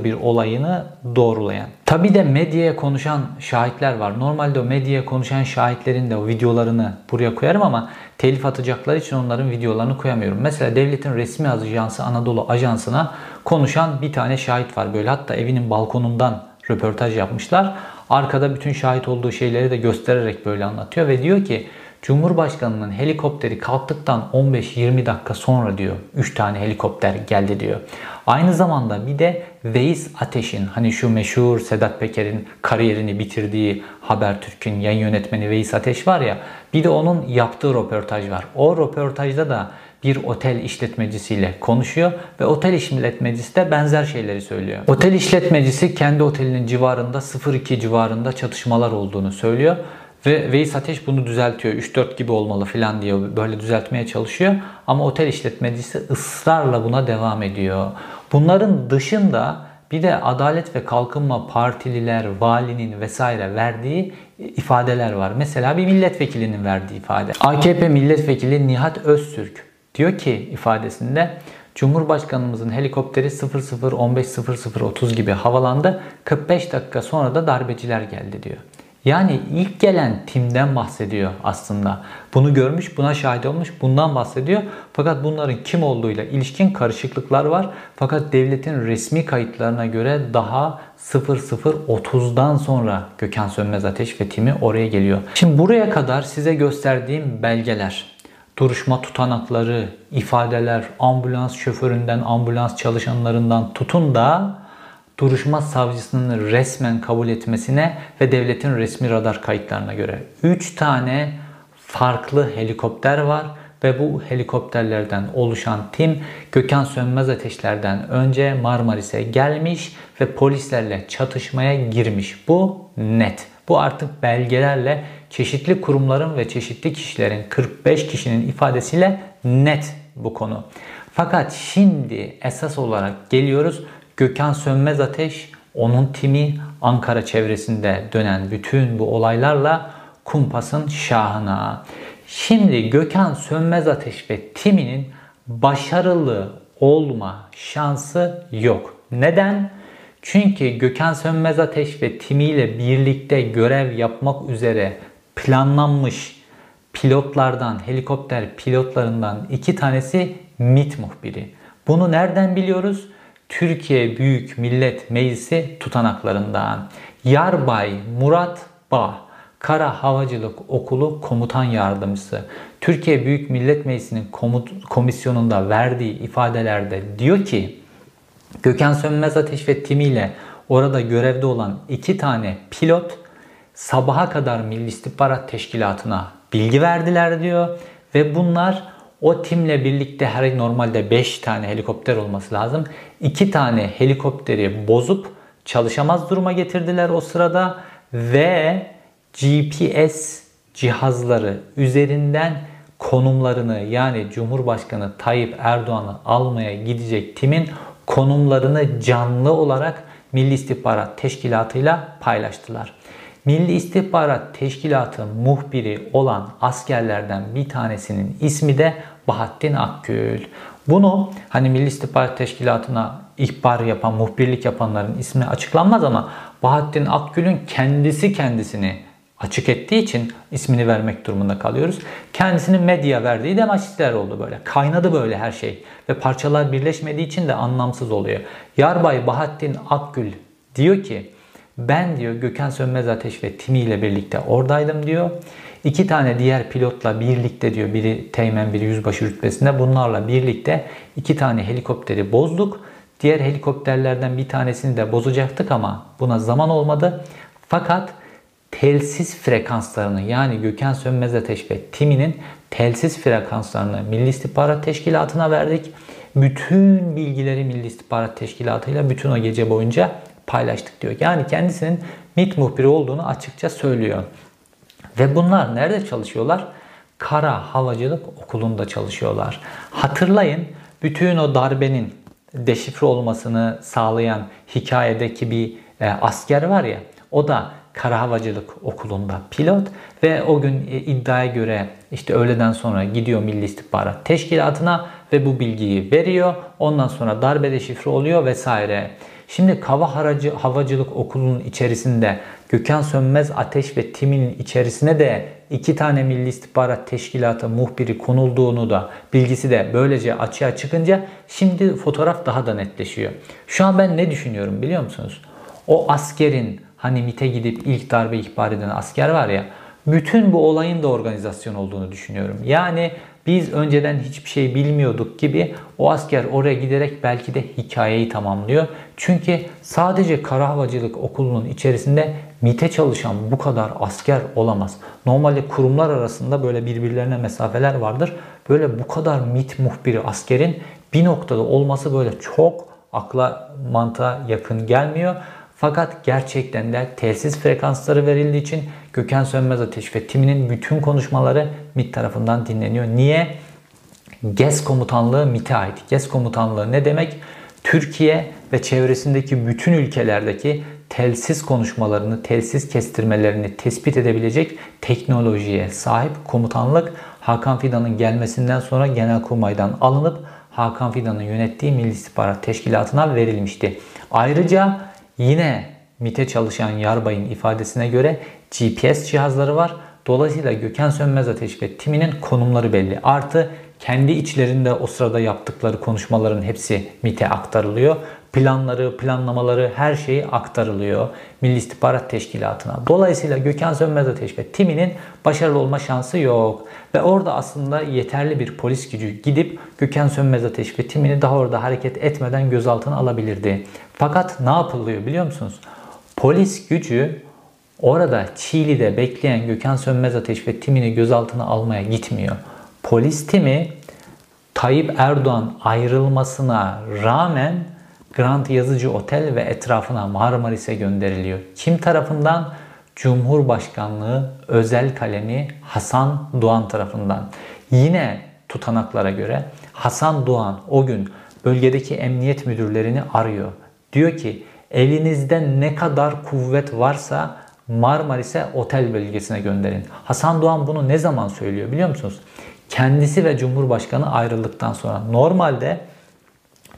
01 olayını doğrulayan. Tabi de medyaya konuşan şahitler var. Normalde o medyaya konuşan şahitlerin de o videolarını buraya koyarım ama telif atacakları için onların videolarını koyamıyorum. Mesela devletin resmi ajansı Anadolu Ajansı'na konuşan bir tane şahit var. Böyle hatta evinin balkonundan röportaj yapmışlar. Arkada bütün şahit olduğu şeyleri de göstererek böyle anlatıyor ve diyor ki Cumhurbaşkanının helikopteri kalktıktan 15-20 dakika sonra diyor 3 tane helikopter geldi diyor. Aynı zamanda bir de Veys Ateş'in hani şu meşhur Sedat Peker'in kariyerini bitirdiği Habertürk'ün yayın yönetmeni Veys Ateş var ya bir de onun yaptığı röportaj var. O röportajda da bir otel işletmecisiyle konuşuyor ve otel işletmecisi de benzer şeyleri söylüyor. Otel işletmecisi kendi otelinin civarında 02 civarında çatışmalar olduğunu söylüyor ve Veys Ateş bunu düzeltiyor. 3-4 gibi olmalı falan diye böyle düzeltmeye çalışıyor. Ama otel işletmecisi ısrarla buna devam ediyor. Bunların dışında bir de Adalet ve Kalkınma Partililer, valinin vesaire verdiği ifadeler var. Mesela bir milletvekilinin verdiği ifade. AKP milletvekili Nihat Öztürk diyor ki ifadesinde Cumhurbaşkanımızın helikopteri 00.15.00.30 gibi havalandı. 45 dakika sonra da darbeciler geldi diyor. Yani ilk gelen timden bahsediyor aslında. Bunu görmüş, buna şahit olmuş, bundan bahsediyor. Fakat bunların kim olduğuyla ilişkin karışıklıklar var. Fakat devletin resmi kayıtlarına göre daha 00.30'dan sonra Gökhan Sönmez Ateş ve timi oraya geliyor. Şimdi buraya kadar size gösterdiğim belgeler, duruşma tutanakları, ifadeler, ambulans şoföründen, ambulans çalışanlarından tutun da duruşma savcısının resmen kabul etmesine ve devletin resmi radar kayıtlarına göre 3 tane farklı helikopter var ve bu helikopterlerden oluşan tim Gökhan Sönmez Ateşler'den önce Marmaris'e gelmiş ve polislerle çatışmaya girmiş. Bu net. Bu artık belgelerle çeşitli kurumların ve çeşitli kişilerin 45 kişinin ifadesiyle net bu konu. Fakat şimdi esas olarak geliyoruz Gökhan Sönmez Ateş, onun timi Ankara çevresinde dönen bütün bu olaylarla kumpasın şahına. Şimdi Gökhan Sönmez Ateş ve timinin başarılı olma şansı yok. Neden? Çünkü Gökhan Sönmez Ateş ve timiyle birlikte görev yapmak üzere planlanmış pilotlardan, helikopter pilotlarından iki tanesi MIT muhbiri. Bunu nereden biliyoruz? Türkiye Büyük Millet Meclisi tutanaklarından Yarbay Murat Bağ Kara Havacılık Okulu Komutan Yardımcısı Türkiye Büyük Millet Meclisi'nin komisyonunda verdiği ifadelerde diyor ki Gökhan Sönmez Ateş ve timiyle orada görevde olan iki tane pilot sabaha kadar Milli İstihbarat Teşkilatı'na bilgi verdiler diyor ve bunlar o timle birlikte her normalde 5 tane helikopter olması lazım. 2 tane helikopteri bozup çalışamaz duruma getirdiler o sırada ve GPS cihazları üzerinden konumlarını yani Cumhurbaşkanı Tayyip Erdoğan'ı almaya gidecek timin konumlarını canlı olarak Milli İstihbarat Teşkilatı'yla paylaştılar. Milli İstihbarat Teşkilatı muhbiri olan askerlerden bir tanesinin ismi de Bahattin Akgül. Bunu hani Milli İstihbarat Teşkilatı'na ihbar yapan, muhbirlik yapanların ismi açıklanmaz ama Bahattin Akgül'ün kendisi kendisini açık ettiği için ismini vermek durumunda kalıyoruz. Kendisinin medya verdiği demeçler oldu böyle. Kaynadı böyle her şey. Ve parçalar birleşmediği için de anlamsız oluyor. Yarbay Bahattin Akgül diyor ki ben diyor Gökhan Sönmez Ateş ve Timi ile birlikte oradaydım diyor. İki tane diğer pilotla birlikte diyor biri teğmen biri yüzbaşı rütbesinde bunlarla birlikte iki tane helikopteri bozduk. Diğer helikopterlerden bir tanesini de bozacaktık ama buna zaman olmadı. Fakat telsiz frekanslarını yani Gökhan Sönmez Ateş ve timinin telsiz frekanslarını Milli İstihbarat Teşkilatı'na verdik. Bütün bilgileri Milli İstihbarat Teşkilatı ile bütün o gece boyunca paylaştık diyor. Yani kendisinin MIT muhbiri olduğunu açıkça söylüyor. Ve bunlar nerede çalışıyorlar? Kara Havacılık Okulu'nda çalışıyorlar. Hatırlayın bütün o darbenin deşifre olmasını sağlayan hikayedeki bir e, asker var ya o da Kara Havacılık Okulu'nda pilot ve o gün e, iddiaya göre işte öğleden sonra gidiyor Milli İstihbarat Teşkilatı'na ve bu bilgiyi veriyor. Ondan sonra darbe deşifre oluyor vesaire. Şimdi Kava Haracı, Havacılık Okulu'nun içerisinde Gökhan Sönmez Ateş ve timinin içerisine de iki tane Milli İstihbarat Teşkilatı muhbiri konulduğunu da bilgisi de böylece açığa çıkınca şimdi fotoğraf daha da netleşiyor. Şu an ben ne düşünüyorum biliyor musunuz? O askerin hani MIT'e gidip ilk darbe ihbar eden asker var ya bütün bu olayın da organizasyon olduğunu düşünüyorum. Yani biz önceden hiçbir şey bilmiyorduk gibi o asker oraya giderek belki de hikayeyi tamamlıyor. Çünkü sadece kara havacılık okulunun içerisinde MIT'e çalışan bu kadar asker olamaz. Normalde kurumlar arasında böyle birbirlerine mesafeler vardır. Böyle bu kadar MIT muhbiri askerin bir noktada olması böyle çok akla mantığa yakın gelmiyor. Fakat gerçekten de telsiz frekansları verildiği için Gökhan Sönmez Ateş ve timinin bütün konuşmaları MİT tarafından dinleniyor. Niye? GES komutanlığı MİT'e ait. GES komutanlığı ne demek? Türkiye ve çevresindeki bütün ülkelerdeki telsiz konuşmalarını, telsiz kestirmelerini tespit edebilecek teknolojiye sahip komutanlık Hakan Fidan'ın gelmesinden sonra Genelkurmay'dan alınıp Hakan Fidan'ın yönettiği Milli İstihbarat Teşkilatı'na verilmişti. Ayrıca yine MIT'e çalışan Yarbay'ın ifadesine göre GPS cihazları var. Dolayısıyla Gökhan Sönmez Ateş ve timinin konumları belli. Artı kendi içlerinde o sırada yaptıkları konuşmaların hepsi MIT'e aktarılıyor. Planları, planlamaları her şeyi aktarılıyor Milli İstihbarat Teşkilatı'na. Dolayısıyla Gökhan Sönmez Ateş ve timinin başarılı olma şansı yok. Ve orada aslında yeterli bir polis gücü gidip Gökhan Sönmez Ateş ve timini daha orada hareket etmeden gözaltına alabilirdi. Fakat ne yapılıyor biliyor musunuz? Polis gücü orada Çiğli'de bekleyen Gökhan Sönmez Ateş ve timini gözaltına almaya gitmiyor. Polis timi Tayyip Erdoğan ayrılmasına rağmen Grand Yazıcı Otel ve etrafına Marmaris'e gönderiliyor. Kim tarafından? Cumhurbaşkanlığı özel kalemi Hasan Doğan tarafından. Yine tutanaklara göre Hasan Doğan o gün bölgedeki emniyet müdürlerini arıyor. Diyor ki elinizde ne kadar kuvvet varsa Marmaris'e otel bölgesine gönderin. Hasan Doğan bunu ne zaman söylüyor biliyor musunuz? Kendisi ve Cumhurbaşkanı ayrıldıktan sonra normalde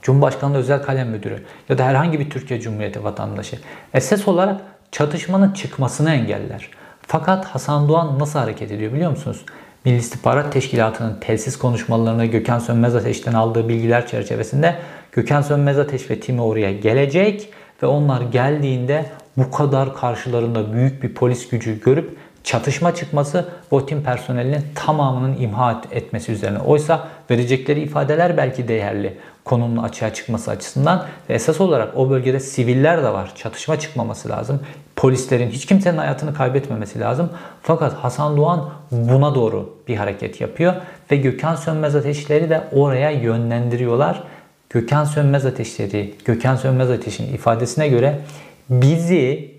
Cumhurbaşkanlığı özel kalem müdürü ya da herhangi bir Türkiye Cumhuriyeti vatandaşı esas olarak çatışmanın çıkmasını engeller. Fakat Hasan Doğan nasıl hareket ediyor biliyor musunuz? Milli İstihbarat Teşkilatı'nın telsiz konuşmalarını Gökhan Sönmez Ateş'ten aldığı bilgiler çerçevesinde Gökhan Sönmez Ateş ve timi oraya gelecek ve onlar geldiğinde bu kadar karşılarında büyük bir polis gücü görüp çatışma çıkması o tim personelinin tamamının imha etmesi üzerine. Oysa verecekleri ifadeler belki değerli konunun açığa çıkması açısından ve esas olarak o bölgede siviller de var. Çatışma çıkmaması lazım. Polislerin hiç kimsenin hayatını kaybetmemesi lazım. Fakat Hasan Doğan buna doğru bir hareket yapıyor ve Gökhan Sönmez Ateşleri de oraya yönlendiriyorlar. Gökhan Sönmez Ateşleri, Gökhan Sönmez Ateş'in ifadesine göre bizi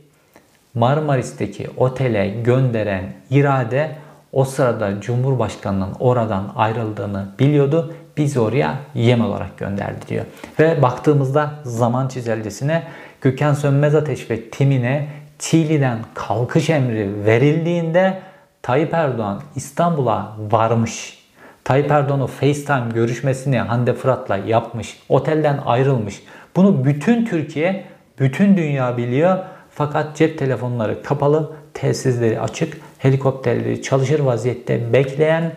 Marmaris'teki otele gönderen irade o sırada Cumhurbaşkanı'nın oradan ayrıldığını biliyordu. Biz oraya yem olarak gönderdi diyor. Ve baktığımızda zaman çizelgesine Gökhan Sönmez Ateş ve timine Çiğli'den kalkış emri verildiğinde Tayyip Erdoğan İstanbul'a varmış. Tayyip Erdoğan FaceTime görüşmesini Hande Fırat'la yapmış. Otelden ayrılmış. Bunu bütün Türkiye, bütün dünya biliyor. Fakat cep telefonları kapalı, telsizleri açık, helikopterleri çalışır vaziyette bekleyen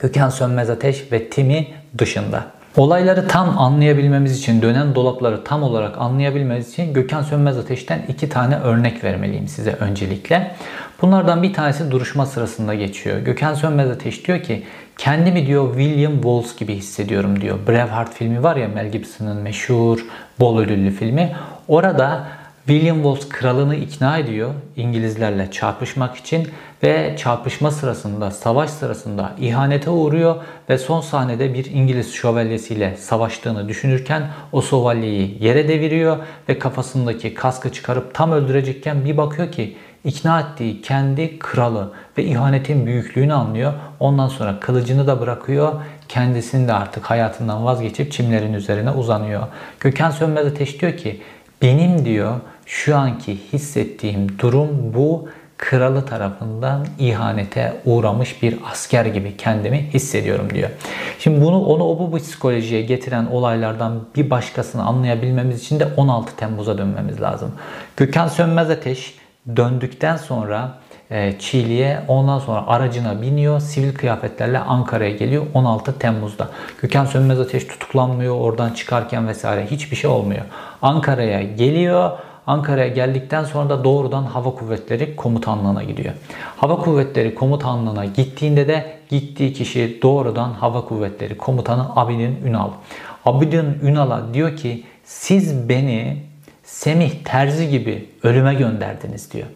Gökhan Sönmez Ateş ve timi dışında. Olayları tam anlayabilmemiz için, dönen dolapları tam olarak anlayabilmemiz için Gökhan Sönmez Ateş'ten iki tane örnek vermeliyim size öncelikle. Bunlardan bir tanesi duruşma sırasında geçiyor. Gökhan Sönmez Ateş diyor ki kendimi diyor William Wallace gibi hissediyorum diyor. Braveheart filmi var ya Mel Gibson'ın meşhur bol ödüllü filmi. Orada William Wallace kralını ikna ediyor İngilizlerle çarpışmak için ve çarpışma sırasında, savaş sırasında ihanete uğruyor ve son sahnede bir İngiliz şövalyesiyle savaştığını düşünürken o şövalyeyi yere deviriyor ve kafasındaki kaskı çıkarıp tam öldürecekken bir bakıyor ki ikna ettiği kendi kralı ve ihanetin büyüklüğünü anlıyor. Ondan sonra kılıcını da bırakıyor. Kendisini de artık hayatından vazgeçip çimlerin üzerine uzanıyor. Gökhan Sönmez Ateş diyor ki benim diyor şu anki hissettiğim durum bu kralı tarafından ihanete uğramış bir asker gibi kendimi hissediyorum diyor. Şimdi bunu onu o bu psikolojiye getiren olaylardan bir başkasını anlayabilmemiz için de 16 Temmuz'a dönmemiz lazım. Gökhan Sönmez Ateş döndükten sonra e, Çiğli'ye ondan sonra aracına biniyor. Sivil kıyafetlerle Ankara'ya geliyor 16 Temmuz'da. Gökhan Sönmez Ateş tutuklanmıyor oradan çıkarken vesaire hiçbir şey olmuyor. Ankara'ya geliyor. Ankara'ya geldikten sonra da doğrudan Hava Kuvvetleri Komutanlığı'na gidiyor. Hava Kuvvetleri Komutanlığı'na gittiğinde de gittiği kişi doğrudan Hava Kuvvetleri Komutanı Abidin Ünal. Abidin Ünal'a diyor ki siz beni Semih Terzi gibi ölüme gönderdiniz diyor.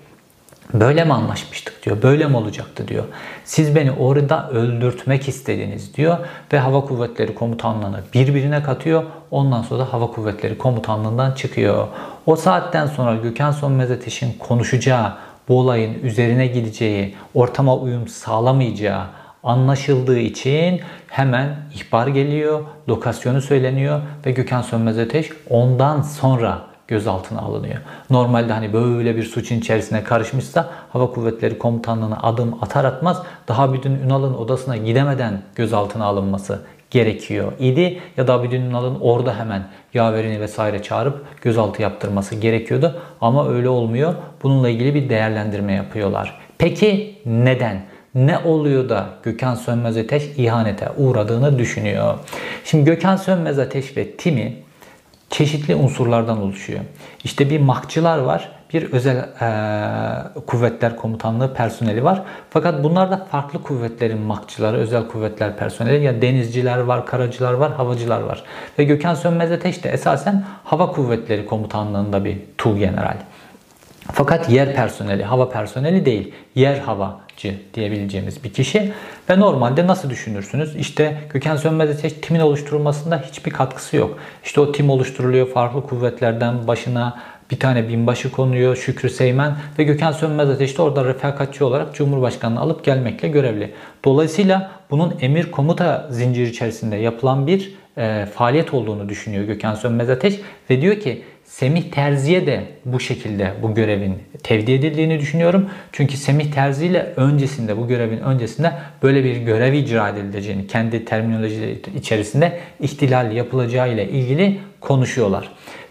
Böyle mi anlaşmıştık diyor. Böyle mi olacaktı diyor. Siz beni orada öldürtmek istediniz diyor. Ve Hava Kuvvetleri Komutanlığı'nı birbirine katıyor. Ondan sonra da Hava Kuvvetleri Komutanlığı'ndan çıkıyor. O saatten sonra Gökhan Sönmez Ateş'in konuşacağı, bu olayın üzerine gideceği, ortama uyum sağlamayacağı Anlaşıldığı için hemen ihbar geliyor, lokasyonu söyleniyor ve Gökhan Sönmez Ateş ondan sonra gözaltına alınıyor. Normalde hani böyle bir suçun içerisine karışmışsa Hava Kuvvetleri Komutanlığı'na adım atar atmaz daha Abidin Ünal'ın odasına gidemeden gözaltına alınması gerekiyor idi. Ya da Abidin Ünal'ın orada hemen yaverini vesaire çağırıp gözaltı yaptırması gerekiyordu. Ama öyle olmuyor. Bununla ilgili bir değerlendirme yapıyorlar. Peki neden? Ne oluyor da Gökhan Sönmez Ateş ihanete uğradığını düşünüyor. Şimdi Gökhan Sönmez Ateş ve timi çeşitli unsurlardan oluşuyor. İşte bir makçılar var, bir özel e, kuvvetler komutanlığı personeli var. Fakat bunlar da farklı kuvvetlerin makçıları, özel kuvvetler personeli. Ya denizciler var, karacılar var, havacılar var. Ve Gökhan Sönmez Ateş de esasen hava kuvvetleri komutanlığında bir tuğ general. Fakat yer personeli, hava personeli değil, yer havacı diyebileceğimiz bir kişi. Ve normalde nasıl düşünürsünüz? İşte Gökhan Sönmez Ateş timin oluşturulmasında hiçbir katkısı yok. İşte o tim oluşturuluyor, farklı kuvvetlerden başına bir tane binbaşı konuyor Şükrü Seymen ve Gökhan Sönmez Ateş de orada refakatçi olarak Cumhurbaşkanı'nı alıp gelmekle görevli. Dolayısıyla bunun emir komuta zinciri içerisinde yapılan bir e, faaliyet olduğunu düşünüyor Gökhan Sönmez Ateş ve diyor ki Semih Terzi'ye de bu şekilde bu görevin tevdi edildiğini düşünüyorum. Çünkü Semih Terzi ile öncesinde bu görevin öncesinde böyle bir görev icra edileceğini kendi terminoloji içerisinde ihtilal yapılacağı ile ilgili konuşuyorlar.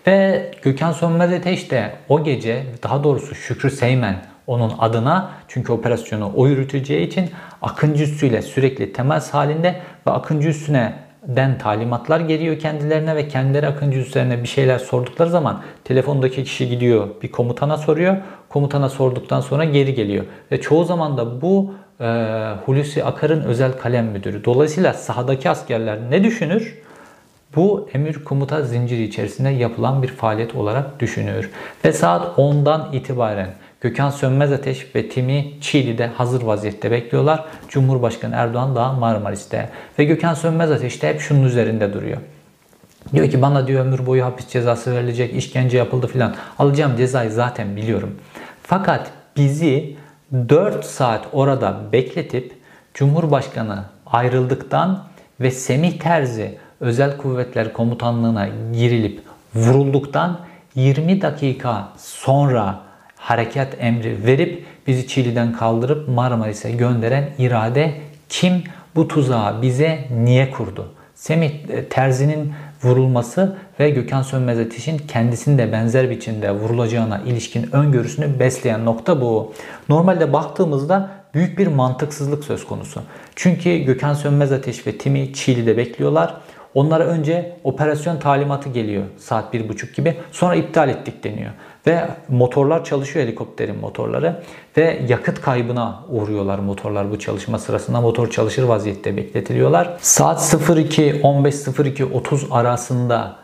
Ve Gökhan Sönmez Ateş de o gece daha doğrusu Şükrü Seymen onun adına çünkü operasyonu o yürüteceği için Akıncı Üssü ile sürekli temas halinde ve Akıncı Üssü'ne den talimatlar geliyor kendilerine ve kendileri Akıncı üzerine bir şeyler sordukları zaman telefondaki kişi gidiyor bir komutana soruyor. Komutana sorduktan sonra geri geliyor. Ve çoğu zaman da bu e, Hulusi Akar'ın özel kalem müdürü. Dolayısıyla sahadaki askerler ne düşünür? Bu emir komuta zinciri içerisinde yapılan bir faaliyet olarak düşünülür. Ve saat 10'dan itibaren Gökhan Sönmez Ateş ve timi Çiğli'de hazır vaziyette bekliyorlar. Cumhurbaşkanı Erdoğan da Marmaris'te. Ve Gökhan Sönmez Ateş de hep şunun üzerinde duruyor. Diyor ki bana diyor ömür boyu hapis cezası verilecek, işkence yapıldı filan. Alacağım cezayı zaten biliyorum. Fakat bizi 4 saat orada bekletip Cumhurbaşkanı ayrıldıktan ve Semih Terzi Özel Kuvvetler Komutanlığı'na girilip vurulduktan 20 dakika sonra harekat emri verip bizi Çiğli'den kaldırıp Marmaris'e gönderen irade kim? Bu tuzağı bize niye kurdu? Semih e, Terzi'nin vurulması ve Gökhan Sönmez Ateş'in kendisinin de benzer biçimde vurulacağına ilişkin öngörüsünü besleyen nokta bu. Normalde baktığımızda büyük bir mantıksızlık söz konusu. Çünkü Gökhan Sönmez Ateş ve Timi Çiğli'de bekliyorlar. Onlara önce operasyon talimatı geliyor saat bir buçuk gibi. Sonra iptal ettik deniyor. Ve motorlar çalışıyor helikopterin motorları. Ve yakıt kaybına uğruyorlar motorlar bu çalışma sırasında. Motor çalışır vaziyette bekletiliyorlar. Saat 02, 15.02, 30 arasında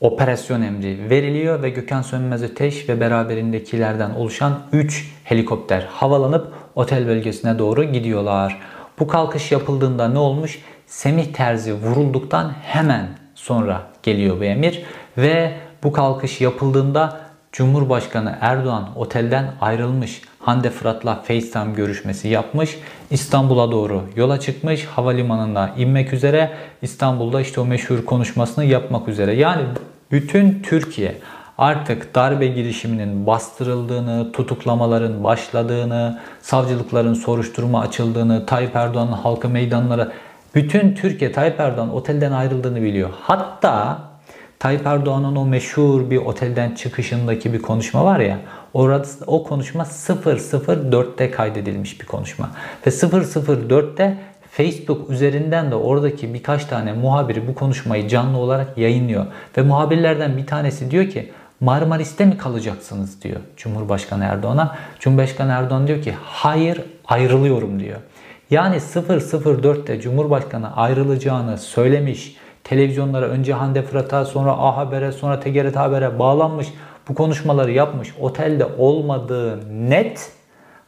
operasyon emri veriliyor ve Gökhan Sönmez Ateş ve beraberindekilerden oluşan 3 helikopter havalanıp otel bölgesine doğru gidiyorlar. Bu kalkış yapıldığında ne olmuş? Semih Terzi vurulduktan hemen sonra geliyor bu emir ve bu kalkış yapıldığında Cumhurbaşkanı Erdoğan otelden ayrılmış. Hande Fırat'la FaceTime görüşmesi yapmış. İstanbul'a doğru yola çıkmış. Havalimanında inmek üzere. İstanbul'da işte o meşhur konuşmasını yapmak üzere. Yani bütün Türkiye artık darbe girişiminin bastırıldığını, tutuklamaların başladığını, savcılıkların soruşturma açıldığını, Tayyip Erdoğan'ın halkı meydanlara bütün Türkiye Tayyip Erdoğan otelden ayrıldığını biliyor. Hatta Tayyip Erdoğan'ın o meşhur bir otelden çıkışındaki bir konuşma var ya orada o konuşma 004'te kaydedilmiş bir konuşma. Ve 004'te Facebook üzerinden de oradaki birkaç tane muhabiri bu konuşmayı canlı olarak yayınlıyor. Ve muhabirlerden bir tanesi diyor ki Marmaris'te mi kalacaksınız diyor Cumhurbaşkanı Erdoğan'a. Cumhurbaşkanı Erdoğan diyor ki hayır ayrılıyorum diyor. Yani 004'te Cumhurbaşkanı ayrılacağını söylemiş. Televizyonlara önce Hande Fırat'a sonra A Haber'e sonra TGRT Haber'e bağlanmış. Bu konuşmaları yapmış. Otelde olmadığı net.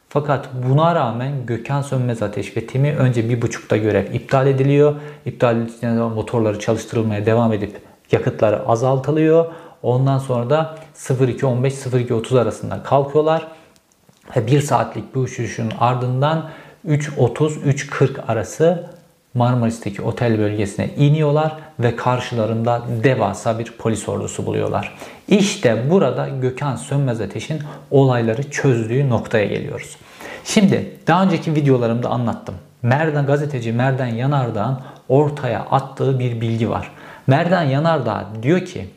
Fakat buna rağmen Gökhan Sönmez Ateş ve timi önce bir buçukta görev iptal ediliyor. İptal edildikten motorları çalıştırılmaya devam edip yakıtları azaltılıyor. Ondan sonra da 02.15 02.30 arasında kalkıyorlar. Ve bir saatlik bu uçuşun ardından 3.30-3.40 arası Marmaris'teki otel bölgesine iniyorlar ve karşılarında devasa bir polis ordusu buluyorlar. İşte burada Gökhan Sönmez Ateş'in olayları çözdüğü noktaya geliyoruz. Şimdi daha önceki videolarımda anlattım. Merdan gazeteci Merdan Yanardağ'ın ortaya attığı bir bilgi var. Merdan Yanardağ diyor ki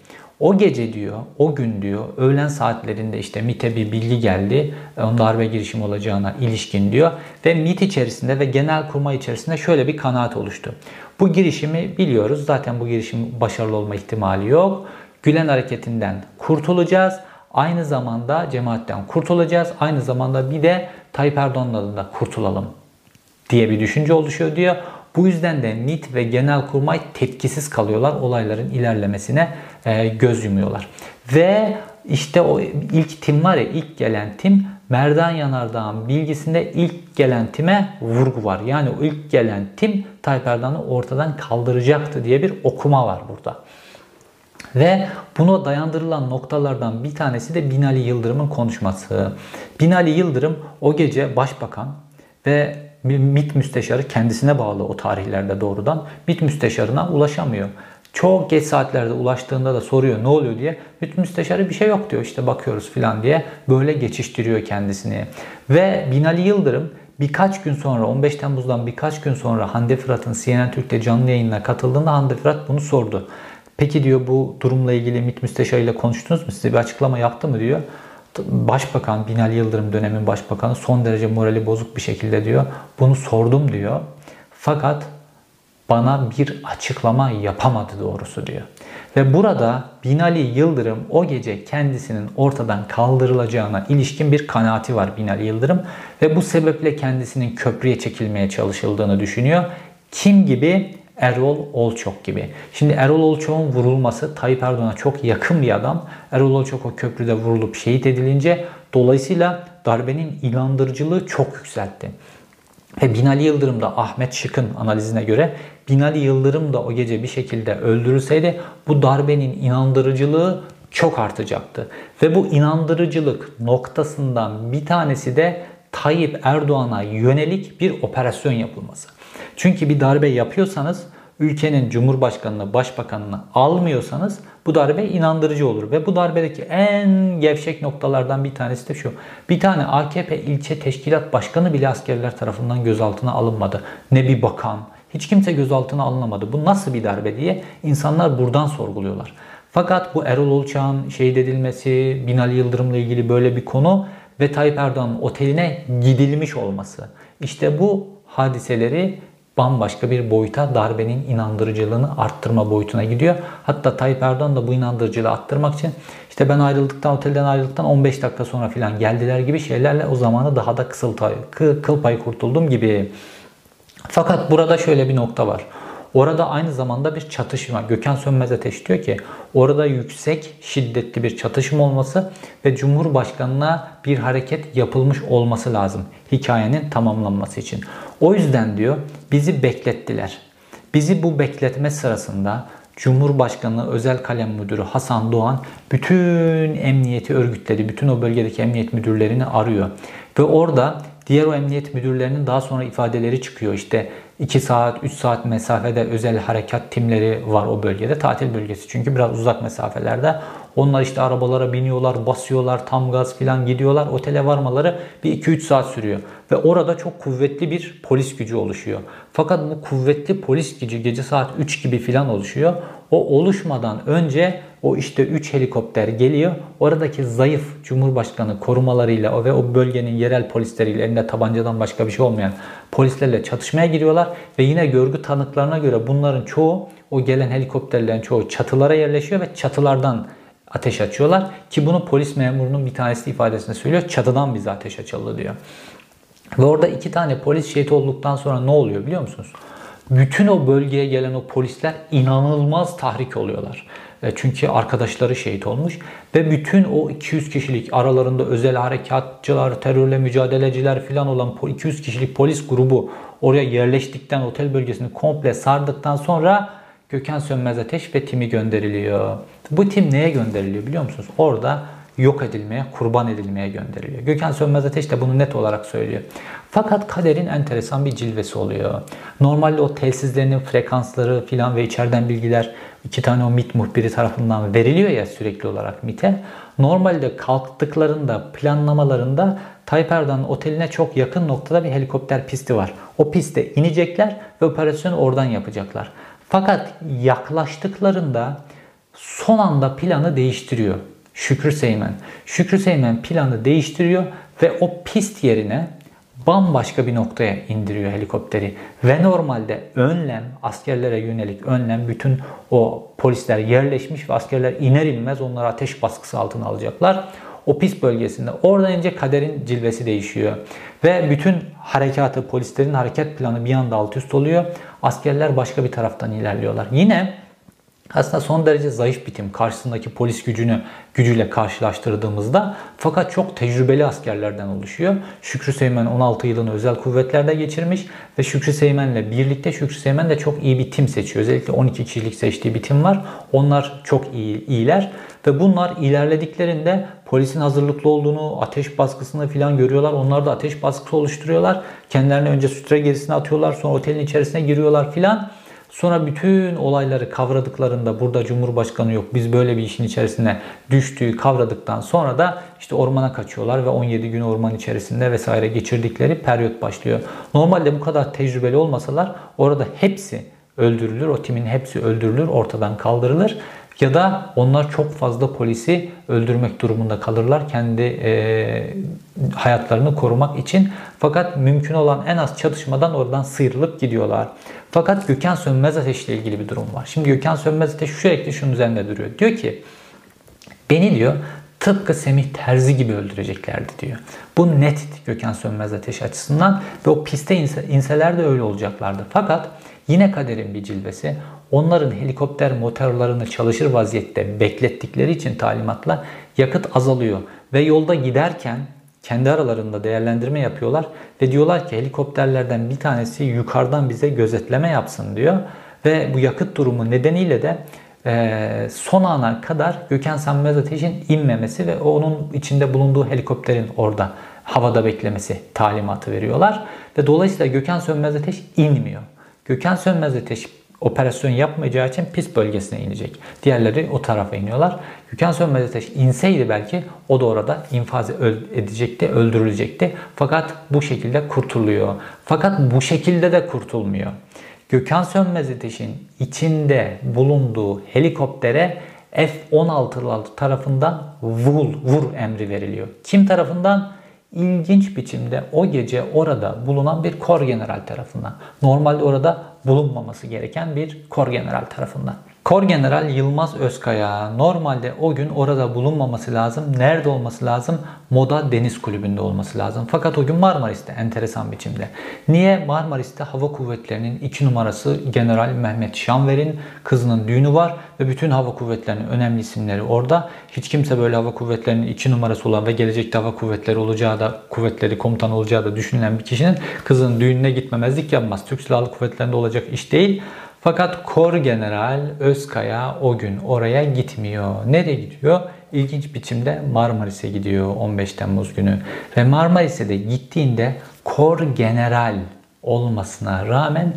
o gece diyor, o gün diyor, öğlen saatlerinde işte MIT'e bir bilgi geldi. Onun darbe girişimi olacağına ilişkin diyor. Ve MIT içerisinde ve genel kurma içerisinde şöyle bir kanaat oluştu. Bu girişimi biliyoruz. Zaten bu girişim başarılı olma ihtimali yok. Gülen hareketinden kurtulacağız. Aynı zamanda cemaatten kurtulacağız. Aynı zamanda bir de Tayyip Erdoğan'la da kurtulalım diye bir düşünce oluşuyor diyor. Bu yüzden de MİT ve Genelkurmay tepkisiz kalıyorlar. Olayların ilerlemesine e, göz yumuyorlar. Ve işte o ilk tim var ya ilk gelen tim Merdan Yanardağ'ın bilgisinde ilk gelen time vurgu var. Yani o ilk gelen tim Tayyip Erdoğan'ı ortadan kaldıracaktı diye bir okuma var burada. Ve buna dayandırılan noktalardan bir tanesi de Binali Yıldırım'ın konuşması. Binali Yıldırım o gece başbakan ve MİT müsteşarı kendisine bağlı o tarihlerde doğrudan MİT müsteşarına ulaşamıyor. Çok geç saatlerde ulaştığında da soruyor ne oluyor diye. Müsteşarı bir şey yok diyor işte bakıyoruz filan diye böyle geçiştiriyor kendisini. Ve Binali Yıldırım birkaç gün sonra 15 Temmuz'dan birkaç gün sonra Hande Fırat'ın CNN Türk'te canlı yayınına katıldığında Hande Fırat bunu sordu. Peki diyor bu durumla ilgili MİT müsteşarı konuştunuz mu? Size bir açıklama yaptı mı diyor. Başbakan Binali Yıldırım dönemin başbakanı son derece morali bozuk bir şekilde diyor. Bunu sordum diyor. Fakat bana bir açıklama yapamadı doğrusu diyor. Ve burada Binali Yıldırım o gece kendisinin ortadan kaldırılacağına ilişkin bir kanaati var Binali Yıldırım. Ve bu sebeple kendisinin köprüye çekilmeye çalışıldığını düşünüyor. Kim gibi? Erol Olçok gibi. Şimdi Erol Olçok'un vurulması Tayyip Erdoğan'a çok yakın bir adam. Erol Olçok o köprüde vurulup şehit edilince dolayısıyla darbenin inandırıcılığı çok yükseltti. Ve Binali Yıldırım da Ahmet Şık'ın analizine göre Binali Yıldırım da o gece bir şekilde öldürülseydi bu darbenin inandırıcılığı çok artacaktı. Ve bu inandırıcılık noktasından bir tanesi de Tayyip Erdoğan'a yönelik bir operasyon yapılması. Çünkü bir darbe yapıyorsanız ülkenin cumhurbaşkanını, başbakanını almıyorsanız bu darbe inandırıcı olur. Ve bu darbedeki en gevşek noktalardan bir tanesi de şu. Bir tane AKP ilçe teşkilat başkanı bile askerler tarafından gözaltına alınmadı. Ne bir bakan, hiç kimse gözaltına alınamadı. Bu nasıl bir darbe diye insanlar buradan sorguluyorlar. Fakat bu Erol Olçak'ın şehit edilmesi, Binali Yıldırım'la ilgili böyle bir konu ve Tayyip Erdoğan'ın oteline gidilmiş olması. İşte bu hadiseleri bambaşka bir boyuta darbenin inandırıcılığını arttırma boyutuna gidiyor. Hatta Tayyip Erdoğan da bu inandırıcılığı arttırmak için işte ben ayrıldıktan otelden ayrıldıktan 15 dakika sonra falan geldiler gibi şeylerle o zamanı daha da kısıl kıl payı kurtuldum gibi. Fakat burada şöyle bir nokta var. Orada aynı zamanda bir çatışma. Gökhan Sönmez Ateş diyor ki orada yüksek şiddetli bir çatışma olması ve Cumhurbaşkanı'na bir hareket yapılmış olması lazım hikayenin tamamlanması için. O yüzden diyor bizi beklettiler. Bizi bu bekletme sırasında Cumhurbaşkanı Özel Kalem Müdürü Hasan Doğan bütün emniyeti örgütledi. Bütün o bölgedeki emniyet müdürlerini arıyor. Ve orada diğer o emniyet müdürlerinin daha sonra ifadeleri çıkıyor. İşte 2 saat, 3 saat mesafede özel harekat timleri var o bölgede. Tatil bölgesi çünkü biraz uzak mesafelerde. Onlar işte arabalara biniyorlar, basıyorlar, tam gaz falan gidiyorlar. Otele varmaları bir 2-3 saat sürüyor. Ve orada çok kuvvetli bir polis gücü oluşuyor. Fakat bu kuvvetli polis gücü gece saat 3 gibi falan oluşuyor. O oluşmadan önce o işte 3 helikopter geliyor. Oradaki zayıf Cumhurbaşkanı korumalarıyla ve o bölgenin yerel polisleriyle elinde tabancadan başka bir şey olmayan polislerle çatışmaya giriyorlar. Ve yine görgü tanıklarına göre bunların çoğu o gelen helikopterlerin çoğu çatılara yerleşiyor ve çatılardan ateş açıyorlar. Ki bunu polis memurunun bir tanesi ifadesinde söylüyor. Çatıdan bize ateş açıldı diyor. Ve orada iki tane polis şehit olduktan sonra ne oluyor biliyor musunuz? Bütün o bölgeye gelen o polisler inanılmaz tahrik oluyorlar. E, çünkü arkadaşları şehit olmuş ve bütün o 200 kişilik aralarında özel harekatçılar, terörle mücadeleciler falan olan 200 kişilik polis grubu oraya yerleştikten otel bölgesini komple sardıktan sonra Gökhan Sönmez Ateş ve timi gönderiliyor. Bu tim neye gönderiliyor biliyor musunuz? Orada yok edilmeye, kurban edilmeye gönderiliyor. Gökhan Sönmez Ateş de bunu net olarak söylüyor. Fakat kaderin enteresan bir cilvesi oluyor. Normalde o telsizlerinin frekansları filan ve içeriden bilgiler iki tane o MIT muhbiri tarafından veriliyor ya sürekli olarak MIT'e. Normalde kalktıklarında, planlamalarında Tayyip Erdoğan oteline çok yakın noktada bir helikopter pisti var. O piste inecekler ve operasyonu oradan yapacaklar. Fakat yaklaştıklarında son anda planı değiştiriyor. Şükrü Seymen. Şükrü Seymen planı değiştiriyor ve o pist yerine bambaşka bir noktaya indiriyor helikopteri. Ve normalde önlem, askerlere yönelik önlem bütün o polisler yerleşmiş ve askerler iner inmez onları ateş baskısı altına alacaklar. O pist bölgesinde. Oradan ince kaderin cilvesi değişiyor. Ve bütün harekatı, polislerin hareket planı bir anda alt üst oluyor. Askerler başka bir taraftan ilerliyorlar. Yine aslında son derece zayıf bir tim karşısındaki polis gücünü gücüyle karşılaştırdığımızda fakat çok tecrübeli askerlerden oluşuyor. Şükrü Seymen 16 yılını özel kuvvetlerde geçirmiş ve Şükrü Seymen'le birlikte Şükrü Seymen de çok iyi bir tim seçiyor. Özellikle 12 kişilik seçtiği bir tim var. Onlar çok iyi iyiler ve bunlar ilerlediklerinde polisin hazırlıklı olduğunu, ateş baskısını falan görüyorlar. Onlar da ateş baskısı oluşturuyorlar. Kendilerini önce sütre gerisine atıyorlar, sonra otelin içerisine giriyorlar filan. Sonra bütün olayları kavradıklarında burada Cumhurbaşkanı yok biz böyle bir işin içerisine düştüğü kavradıktan sonra da işte ormana kaçıyorlar ve 17 gün orman içerisinde vesaire geçirdikleri periyot başlıyor. Normalde bu kadar tecrübeli olmasalar orada hepsi öldürülür. O timin hepsi öldürülür, ortadan kaldırılır. Ya da onlar çok fazla polisi öldürmek durumunda kalırlar kendi e, hayatlarını korumak için. Fakat mümkün olan en az çatışmadan oradan sıyrılıp gidiyorlar. Fakat Gökhan Sönmez Ateş ile ilgili bir durum var. Şimdi Gökhan Sönmez Ateş sürekli şunun üzerinde duruyor. Diyor ki beni diyor tıpkı Semih Terzi gibi öldüreceklerdi diyor. Bu net Gökhan Sönmez Ateş açısından ve o piste inse, inseler de öyle olacaklardı. Fakat yine kaderin bir cilvesi onların helikopter motorlarını çalışır vaziyette beklettikleri için talimatla yakıt azalıyor. Ve yolda giderken kendi aralarında değerlendirme yapıyorlar ve diyorlar ki helikopterlerden bir tanesi yukarıdan bize gözetleme yapsın diyor. Ve bu yakıt durumu nedeniyle de son ana kadar Gökhan Sönmez Ateş'in inmemesi ve onun içinde bulunduğu helikopterin orada havada beklemesi talimatı veriyorlar. Ve dolayısıyla Gökhan Sönmez Ateş inmiyor. Gökhan Sönmez Ateş operasyon yapmayacağı için pis bölgesine inecek. Diğerleri o tarafa iniyorlar. Gökhan Sönmez Ateş inseydi belki o da orada infaz edecekti, öldürülecekti. Fakat bu şekilde kurtuluyor. Fakat bu şekilde de kurtulmuyor. Gökhan Sönmez Ateş'in içinde bulunduğu helikoptere F-16'lar tarafından vur, vur emri veriliyor. Kim tarafından? İlginç biçimde o gece orada bulunan bir kor general tarafından. Normalde orada bulunmaması gereken bir kor general tarafından. Kor General Yılmaz Özkaya normalde o gün orada bulunmaması lazım. Nerede olması lazım? Moda Deniz Kulübü'nde olması lazım. Fakat o gün Marmaris'te enteresan biçimde. Niye? Marmaris'te Hava Kuvvetleri'nin iki numarası General Mehmet Şanver'in kızının düğünü var ve bütün hava kuvvetlerinin önemli isimleri orada. Hiç kimse böyle hava kuvvetlerinin iki numarası olan ve gelecekte hava kuvvetleri olacağı da kuvvetleri komutan olacağı da düşünülen bir kişinin kızının düğününe gitmemezlik yapmaz. Türk Silahlı Kuvvetleri'nde olacak iş değil. Fakat Kor General Özkaya o gün oraya gitmiyor. Nereye gidiyor? İlginç biçimde Marmaris'e gidiyor 15 Temmuz günü. Ve Marmaris'e de gittiğinde Kor General olmasına rağmen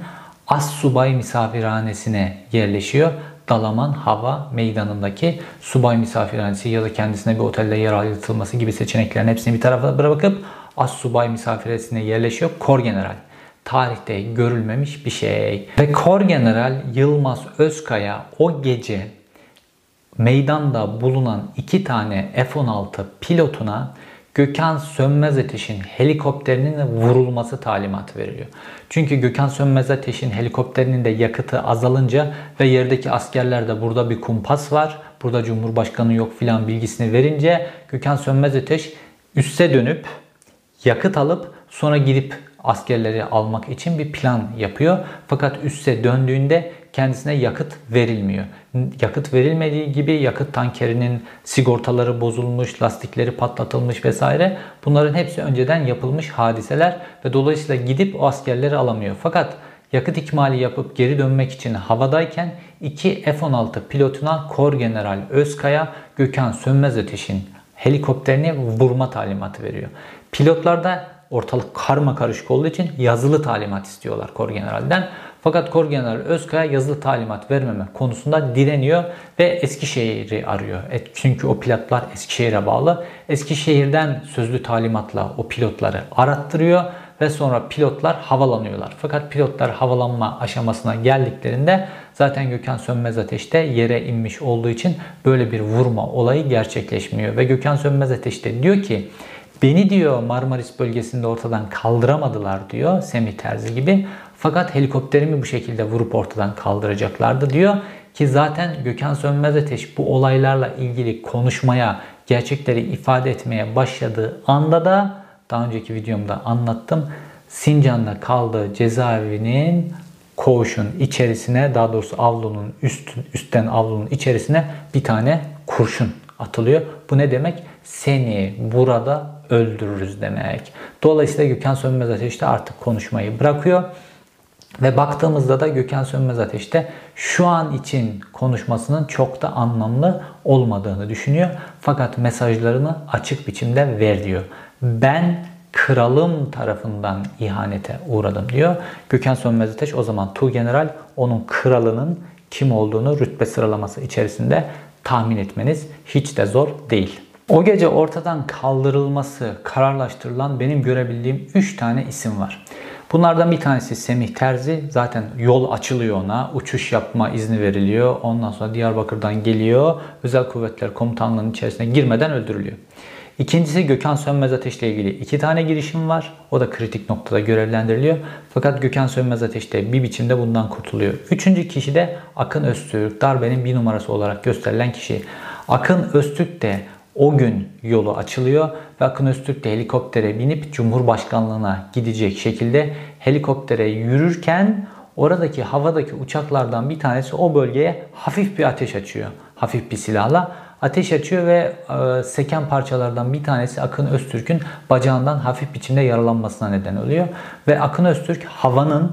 Assubay misafirhanesine yerleşiyor. Dalaman Hava Meydanı'ndaki subay misafirhanesi ya da kendisine bir otelde yer ayırtılması gibi seçeneklerin hepsini bir tarafa bırakıp Assubay misafirhanesine yerleşiyor. Kor General tarihte görülmemiş bir şey. Ve Kor General Yılmaz Özkaya o gece meydanda bulunan iki tane F-16 pilotuna Gökhan Sönmez Ateş'in helikopterinin vurulması talimatı veriliyor. Çünkü Gökhan Sönmez Ateş'in helikopterinin de yakıtı azalınca ve yerdeki askerler de burada bir kumpas var, burada Cumhurbaşkanı yok filan bilgisini verince Gökhan Sönmez Ateş üste dönüp yakıt alıp sonra gidip askerleri almak için bir plan yapıyor. Fakat üste döndüğünde kendisine yakıt verilmiyor. Yakıt verilmediği gibi yakıt tankerinin sigortaları bozulmuş, lastikleri patlatılmış vesaire. Bunların hepsi önceden yapılmış hadiseler ve dolayısıyla gidip o askerleri alamıyor. Fakat yakıt ikmali yapıp geri dönmek için havadayken iki F-16 pilotuna Kor General Özkaya, Gökhan Sönmez Ateş'in helikopterini vurma talimatı veriyor. Pilotlar da ortalık karma karışık olduğu için yazılı talimat istiyorlar Kor General'den. Fakat Kor General Özkaya yazılı talimat vermeme konusunda direniyor ve Eskişehir'i arıyor. E, çünkü o pilotlar Eskişehir'e bağlı. Eskişehir'den sözlü talimatla o pilotları arattırıyor ve sonra pilotlar havalanıyorlar. Fakat pilotlar havalanma aşamasına geldiklerinde zaten Gökhan Sönmez Ateş'te yere inmiş olduğu için böyle bir vurma olayı gerçekleşmiyor. Ve Gökhan Sönmez Ateş'te diyor ki beni diyor Marmaris bölgesinde ortadan kaldıramadılar diyor Semih Terzi gibi. Fakat helikopterimi bu şekilde vurup ortadan kaldıracaklardı diyor. Ki zaten Gökhan Sönmez Ateş bu olaylarla ilgili konuşmaya, gerçekleri ifade etmeye başladığı anda da daha önceki videomda anlattım. Sincan'da kaldığı cezaevinin koğuşun içerisine daha doğrusu avlunun üst, üstten avlunun içerisine bir tane kurşun atılıyor. Bu ne demek? Seni burada öldürürüz demek. Dolayısıyla Gökhan Sönmez Ateş de artık konuşmayı bırakıyor. Ve baktığımızda da Gökhan Sönmez Ateş'te şu an için konuşmasının çok da anlamlı olmadığını düşünüyor. Fakat mesajlarını açık biçimde ver diyor. Ben kralım tarafından ihanete uğradım diyor. Gökhan Sönmez Ateş o zaman Tu General onun kralının kim olduğunu rütbe sıralaması içerisinde tahmin etmeniz hiç de zor değil. O gece ortadan kaldırılması kararlaştırılan benim görebildiğim 3 tane isim var. Bunlardan bir tanesi Semih Terzi. Zaten yol açılıyor ona. Uçuş yapma izni veriliyor. Ondan sonra Diyarbakır'dan geliyor. Özel Kuvvetler Komutanlığı'nın içerisine girmeden öldürülüyor. İkincisi Gökhan Sönmez Ateş ile ilgili iki tane girişim var. O da kritik noktada görevlendiriliyor. Fakat Gökhan Sönmez Ateş de bir biçimde bundan kurtuluyor. Üçüncü kişi de Akın Öztürk. Darbenin bir numarası olarak gösterilen kişi. Akın Öztürk de o gün yolu açılıyor ve Akın Öztürk de helikoptere binip Cumhurbaşkanlığına gidecek şekilde helikoptere yürürken oradaki havadaki uçaklardan bir tanesi o bölgeye hafif bir ateş açıyor. Hafif bir silahla ateş açıyor ve e, seken parçalardan bir tanesi Akın Öztürk'ün bacağından hafif biçimde yaralanmasına neden oluyor. Ve Akın Öztürk havanın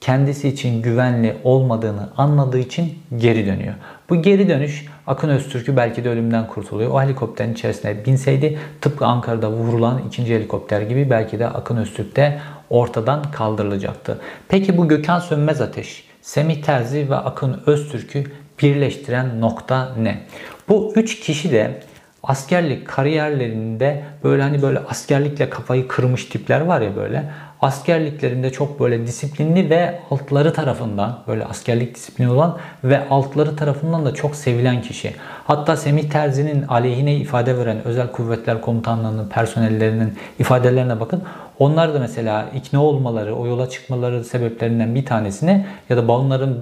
kendisi için güvenli olmadığını anladığı için geri dönüyor. Bu geri dönüş Akın Öztürk'ü belki de ölümden kurtuluyor. O helikopterin içerisine binseydi tıpkı Ankara'da vurulan ikinci helikopter gibi belki de Akın Öztürk de ortadan kaldırılacaktı. Peki bu Gökhan Sönmez Ateş, Semih Terzi ve Akın Öztürk'ü birleştiren nokta ne? Bu üç kişi de askerlik kariyerlerinde böyle hani böyle askerlikle kafayı kırmış tipler var ya böyle askerliklerinde çok böyle disiplinli ve altları tarafından böyle askerlik disiplini olan ve altları tarafından da çok sevilen kişi. Hatta Semih Terzi'nin aleyhine ifade veren Özel Kuvvetler Komutanlığı'nın personellerinin ifadelerine bakın. Onlar da mesela ikna olmaları, o yola çıkmaları sebeplerinden bir tanesini ya da onların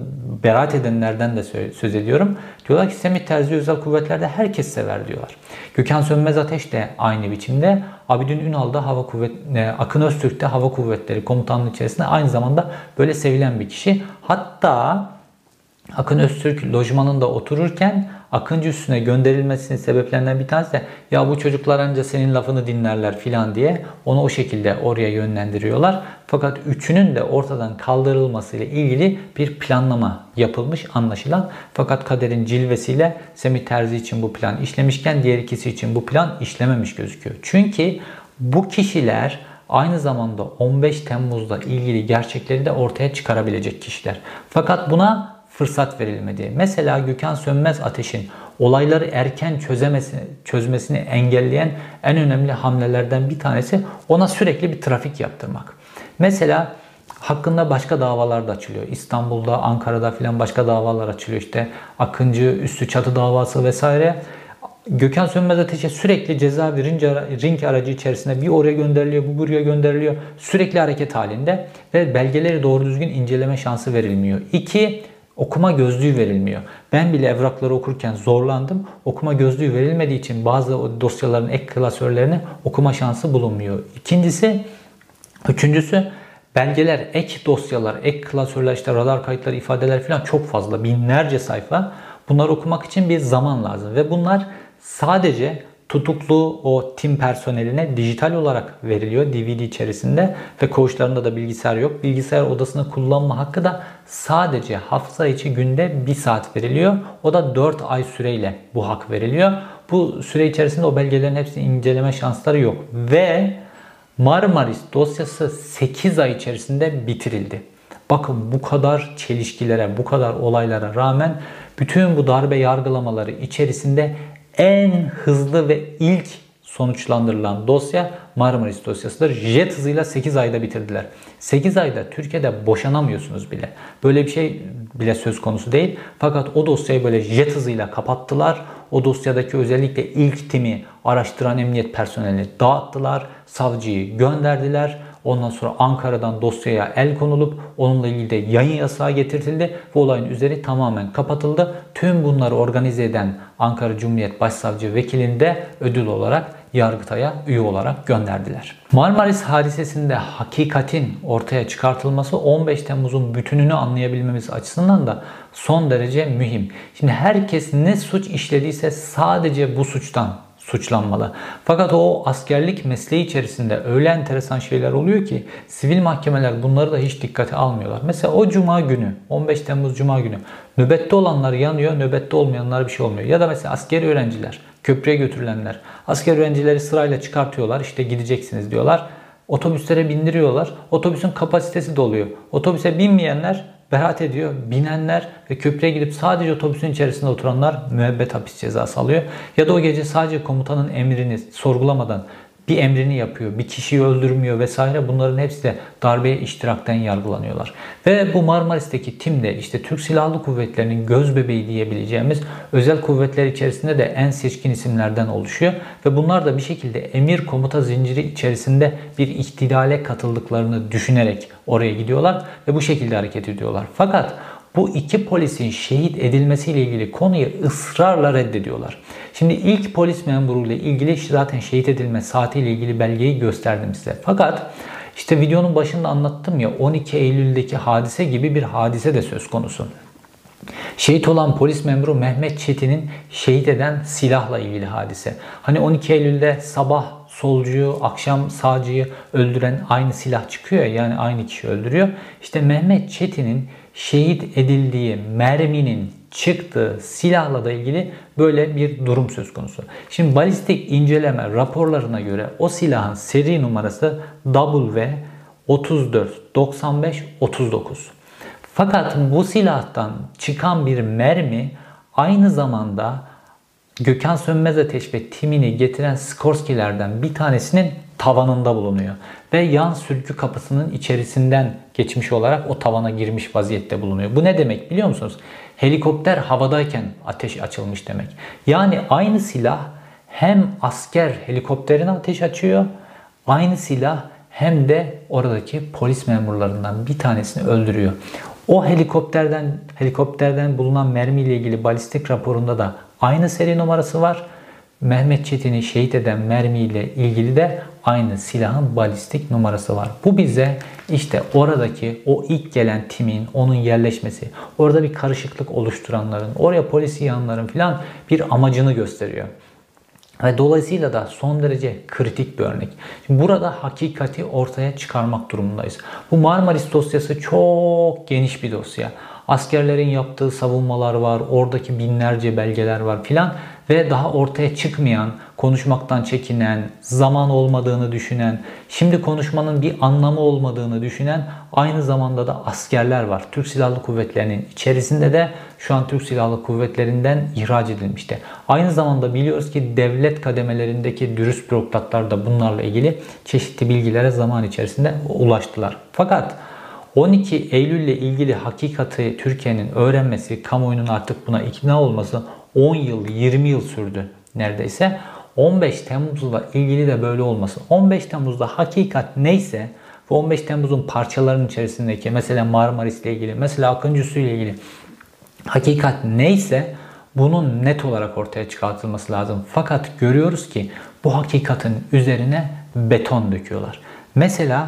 beraat edenlerden de söz ediyorum. Diyorlar ki Semih Terzi özel kuvvetlerde herkes sever diyorlar. Gökhan Sönmez Ateş de aynı biçimde. Abidin Ünal da Hava Kuvvet, e, Akın Öztürk de Hava Kuvvetleri Komutanlığı içerisinde aynı zamanda böyle sevilen bir kişi. Hatta Akın Öztürk lojmanında otururken Akıncı üstüne gönderilmesinin sebeplerinden bir tanesi de ya bu çocuklar anca senin lafını dinlerler filan diye onu o şekilde oraya yönlendiriyorlar. Fakat üçünün de ortadan kaldırılması ile ilgili bir planlama yapılmış anlaşılan. Fakat kaderin cilvesiyle Semih Terzi için bu plan işlemişken diğer ikisi için bu plan işlememiş gözüküyor. Çünkü bu kişiler aynı zamanda 15 Temmuz'da ilgili gerçekleri de ortaya çıkarabilecek kişiler. Fakat buna fırsat verilmedi. Mesela Gökhan Sönmez Ateş'in olayları erken çözemesi, çözmesini engelleyen en önemli hamlelerden bir tanesi ona sürekli bir trafik yaptırmak. Mesela hakkında başka davalar da açılıyor. İstanbul'da, Ankara'da filan başka davalar açılıyor. İşte Akıncı, Üstü Çatı davası vesaire. Gökhan Sönmez Ateş'e sürekli cezaevi ring, ring aracı içerisinde bir oraya gönderiliyor, bu buraya gönderiliyor. Sürekli hareket halinde ve belgeleri doğru düzgün inceleme şansı verilmiyor. İki, okuma gözlüğü verilmiyor. Ben bile evrakları okurken zorlandım. Okuma gözlüğü verilmediği için bazı dosyaların ek klasörlerini okuma şansı bulunmuyor. İkincisi, üçüncüsü belgeler, ek dosyalar, ek klasörler, işte radar kayıtları, ifadeler falan çok fazla. Binlerce sayfa. Bunları okumak için bir zaman lazım ve bunlar sadece tutuklu o tim personeline dijital olarak veriliyor DVD içerisinde ve koğuşlarında da bilgisayar yok. Bilgisayar odasını kullanma hakkı da sadece hafıza içi günde 1 saat veriliyor. O da 4 ay süreyle bu hak veriliyor. bu süre içerisinde o belgelerin hepsini inceleme şansları yok. Ve Marmaris dosyası 8 ay içerisinde bitirildi. Bakın bu kadar çelişkilere, bu kadar olaylara rağmen bütün bu darbe yargılamaları içerisinde en hızlı ve ilk sonuçlandırılan dosya Marmaris dosyasıdır. Jet hızıyla 8 ayda bitirdiler. 8 ayda Türkiye'de boşanamıyorsunuz bile. Böyle bir şey bile söz konusu değil. Fakat o dosyayı böyle jet hızıyla kapattılar. O dosyadaki özellikle ilk timi araştıran emniyet personelini dağıttılar. Savcıyı gönderdiler. Ondan sonra Ankara'dan dosyaya el konulup onunla ilgili de yayın yasağı getirtildi ve olayın üzeri tamamen kapatıldı. Tüm bunları organize eden Ankara Cumhuriyet Başsavcı Vekilini de ödül olarak Yargıtay'a üye olarak gönderdiler. Marmaris hadisesinde hakikatin ortaya çıkartılması 15 Temmuz'un bütününü anlayabilmemiz açısından da son derece mühim. Şimdi herkes ne suç işlediyse sadece bu suçtan suçlanmalı. Fakat o askerlik mesleği içerisinde öyle enteresan şeyler oluyor ki sivil mahkemeler bunları da hiç dikkate almıyorlar. Mesela o cuma günü 15 Temmuz cuma günü nöbette olanlar yanıyor, nöbette olmayanlar bir şey olmuyor. Ya da mesela askeri öğrenciler, köprüye götürülenler. Asker öğrencileri sırayla çıkartıyorlar. işte gideceksiniz diyorlar. Otobüslere bindiriyorlar. Otobüsün kapasitesi doluyor. Otobüse binmeyenler beraat ediyor. Binenler ve köprüye gidip sadece otobüsün içerisinde oturanlar müebbet hapis cezası alıyor. Ya da o gece sadece komutanın emrini sorgulamadan bir emrini yapıyor, bir kişiyi öldürmüyor vesaire bunların hepsi de darbeye iştirakten yargılanıyorlar. Ve bu Marmaris'teki tim de işte Türk Silahlı Kuvvetleri'nin göz bebeği diyebileceğimiz özel kuvvetler içerisinde de en seçkin isimlerden oluşuyor. Ve bunlar da bir şekilde emir komuta zinciri içerisinde bir ihtidale katıldıklarını düşünerek oraya gidiyorlar ve bu şekilde hareket ediyorlar. Fakat bu iki polisin şehit edilmesiyle ilgili konuyu ısrarla reddediyorlar. Şimdi ilk polis memuru ile ilgili zaten şehit edilme saatiyle ilgili belgeyi gösterdim size. Fakat işte videonun başında anlattım ya 12 Eylül'deki hadise gibi bir hadise de söz konusu. Şehit olan polis memuru Mehmet Çetin'in şehit eden silahla ilgili hadise. Hani 12 Eylül'de sabah solcuyu, akşam sağcıyı öldüren aynı silah çıkıyor ya yani aynı kişi öldürüyor. İşte Mehmet Çetin'in şehit edildiği merminin çıktığı silahla da ilgili böyle bir durum söz konusu. Şimdi balistik inceleme raporlarına göre o silahın seri numarası W 34 95 39. Fakat bu silahtan çıkan bir mermi aynı zamanda Gökhan Sönmez Ateş ve timini getiren Skorsky'lerden bir tanesinin tavanında bulunuyor. Ve yan sürgü kapısının içerisinden geçmiş olarak o tavana girmiş vaziyette bulunuyor. Bu ne demek biliyor musunuz? Helikopter havadayken ateş açılmış demek. Yani aynı silah hem asker helikopterine ateş açıyor, aynı silah hem de oradaki polis memurlarından bir tanesini öldürüyor. O helikopterden helikopterden bulunan mermiyle ilgili balistik raporunda da aynı seri numarası var. Mehmet Çetin'i şehit eden mermiyle ilgili de aynı silahın balistik numarası var. Bu bize işte oradaki o ilk gelen timin, onun yerleşmesi, orada bir karışıklık oluşturanların, oraya polis yanların filan bir amacını gösteriyor. Ve dolayısıyla da son derece kritik bir örnek. Şimdi burada hakikati ortaya çıkarmak durumundayız. Bu Marmaris dosyası çok geniş bir dosya. Askerlerin yaptığı savunmalar var, oradaki binlerce belgeler var filan ve daha ortaya çıkmayan, konuşmaktan çekinen, zaman olmadığını düşünen, şimdi konuşmanın bir anlamı olmadığını düşünen aynı zamanda da askerler var. Türk Silahlı Kuvvetleri'nin içerisinde de şu an Türk Silahlı Kuvvetleri'nden ihraç edilmişti. Aynı zamanda biliyoruz ki devlet kademelerindeki dürüst bürokratlar da bunlarla ilgili çeşitli bilgilere zaman içerisinde ulaştılar. Fakat 12 Eylül ile ilgili hakikati Türkiye'nin öğrenmesi, kamuoyunun artık buna ikna olması 10 yıl, 20 yıl sürdü neredeyse. 15 Temmuz'la ilgili de böyle olması. 15 Temmuz'da hakikat neyse bu 15 Temmuz'un parçalarının içerisindeki mesela Marmaris ile ilgili, mesela Akıncı Su ile ilgili hakikat neyse bunun net olarak ortaya çıkartılması lazım. Fakat görüyoruz ki bu hakikatin üzerine beton döküyorlar. Mesela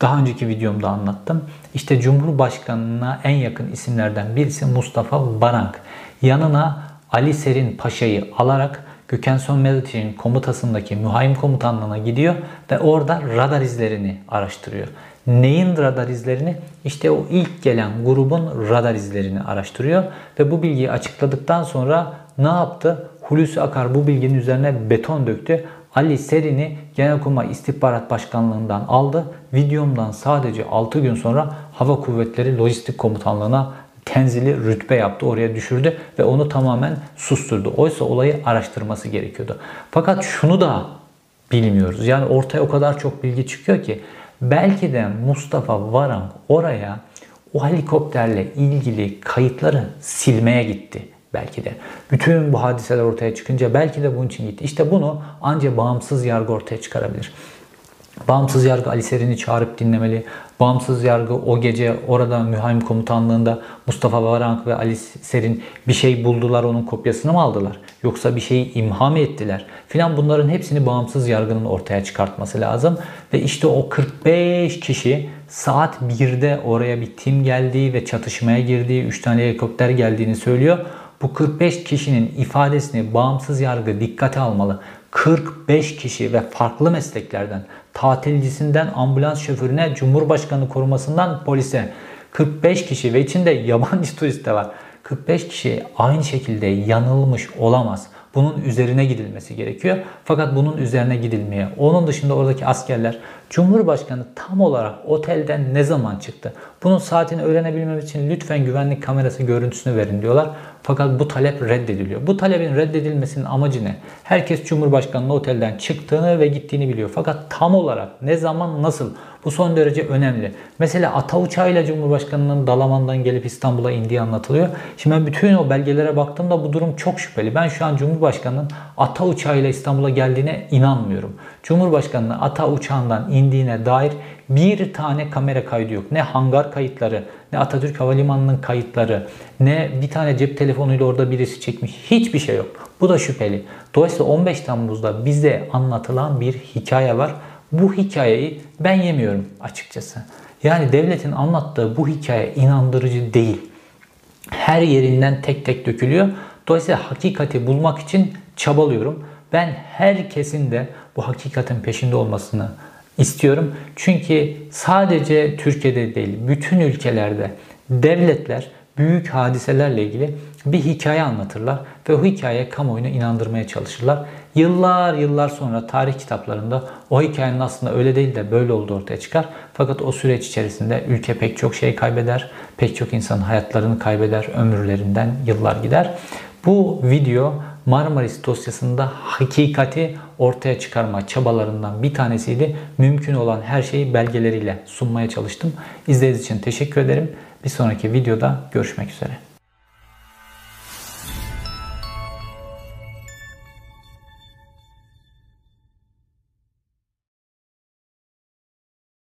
daha önceki videomda anlattım. İşte Cumhurbaşkanına en yakın isimlerden birisi Mustafa Barank. Yanına Ali Serin Paşa'yı alarak Gökhan Sönmez'in komutasındaki mühaim komutanlığına gidiyor ve orada radar izlerini araştırıyor. Neyin radar izlerini? İşte o ilk gelen grubun radar izlerini araştırıyor ve bu bilgiyi açıkladıktan sonra ne yaptı? Hulusi Akar bu bilginin üzerine beton döktü. Ali Serin'i Genelkurmay İstihbarat Başkanlığından aldı. Videomdan sadece 6 gün sonra Hava Kuvvetleri Lojistik Komutanlığı'na tenzili rütbe yaptı. Oraya düşürdü ve onu tamamen susturdu. Oysa olayı araştırması gerekiyordu. Fakat şunu da bilmiyoruz. Yani ortaya o kadar çok bilgi çıkıyor ki belki de Mustafa Varank oraya o helikopterle ilgili kayıtları silmeye gitti belki de. Bütün bu hadiseler ortaya çıkınca belki de bunun için gitti. İşte bunu ancak bağımsız yargı ortaya çıkarabilir. Bağımsız yargı Ali Serin'i çağırıp dinlemeli. Bağımsız yargı o gece orada mühaim komutanlığında Mustafa Varank ve Ali Serin bir şey buldular onun kopyasını mı aldılar? Yoksa bir şeyi imha mı ettiler? Filan bunların hepsini bağımsız yargının ortaya çıkartması lazım. Ve işte o 45 kişi saat 1'de oraya bir tim geldiği ve çatışmaya girdiği 3 tane helikopter geldiğini söylüyor. Bu 45 kişinin ifadesini bağımsız yargı dikkate almalı. 45 kişi ve farklı mesleklerden tatilcisinden ambulans şoförüne, cumhurbaşkanı korumasından polise 45 kişi ve içinde yabancı turist de var. 45 kişi aynı şekilde yanılmış olamaz. Bunun üzerine gidilmesi gerekiyor. Fakat bunun üzerine gidilmeye. Onun dışında oradaki askerler Cumhurbaşkanı tam olarak otelden ne zaman çıktı? Bunun saatini öğrenebilmem için lütfen güvenlik kamerası görüntüsünü verin diyorlar. Fakat bu talep reddediliyor. Bu talebin reddedilmesinin amacı ne? Herkes Cumhurbaşkanı'nın otelden çıktığını ve gittiğini biliyor. Fakat tam olarak ne zaman nasıl? Bu son derece önemli. Mesela ata uçağıyla Cumhurbaşkanı'nın Dalaman'dan gelip İstanbul'a indiği anlatılıyor. Şimdi ben bütün o belgelere baktığımda bu durum çok şüpheli. Ben şu an Cumhurbaşkanı'nın ata uçağıyla İstanbul'a geldiğine inanmıyorum. Cumhurbaşkanı'nın ata uçağından indiğine dair bir tane kamera kaydı yok. Ne hangar kayıtları, ne Atatürk Havalimanı'nın kayıtları, ne bir tane cep telefonuyla orada birisi çekmiş. Hiçbir şey yok. Bu da şüpheli. Dolayısıyla 15 Temmuz'da bize anlatılan bir hikaye var. Bu hikayeyi ben yemiyorum açıkçası. Yani devletin anlattığı bu hikaye inandırıcı değil. Her yerinden tek tek dökülüyor. Dolayısıyla hakikati bulmak için çabalıyorum. Ben herkesin de bu hakikatin peşinde olmasını istiyorum. Çünkü sadece Türkiye'de değil, bütün ülkelerde devletler büyük hadiselerle ilgili bir hikaye anlatırlar ve o hikaye kamuoyunu inandırmaya çalışırlar. Yıllar yıllar sonra tarih kitaplarında o hikayenin aslında öyle değil de böyle olduğu ortaya çıkar. Fakat o süreç içerisinde ülke pek çok şey kaybeder, pek çok insanın hayatlarını kaybeder, ömürlerinden yıllar gider. Bu video Marmaris dosyasında hakikati ortaya çıkarma çabalarından bir tanesiydi. Mümkün olan her şeyi belgeleriyle sunmaya çalıştım. İzlediğiniz için teşekkür ederim. Bir sonraki videoda görüşmek üzere.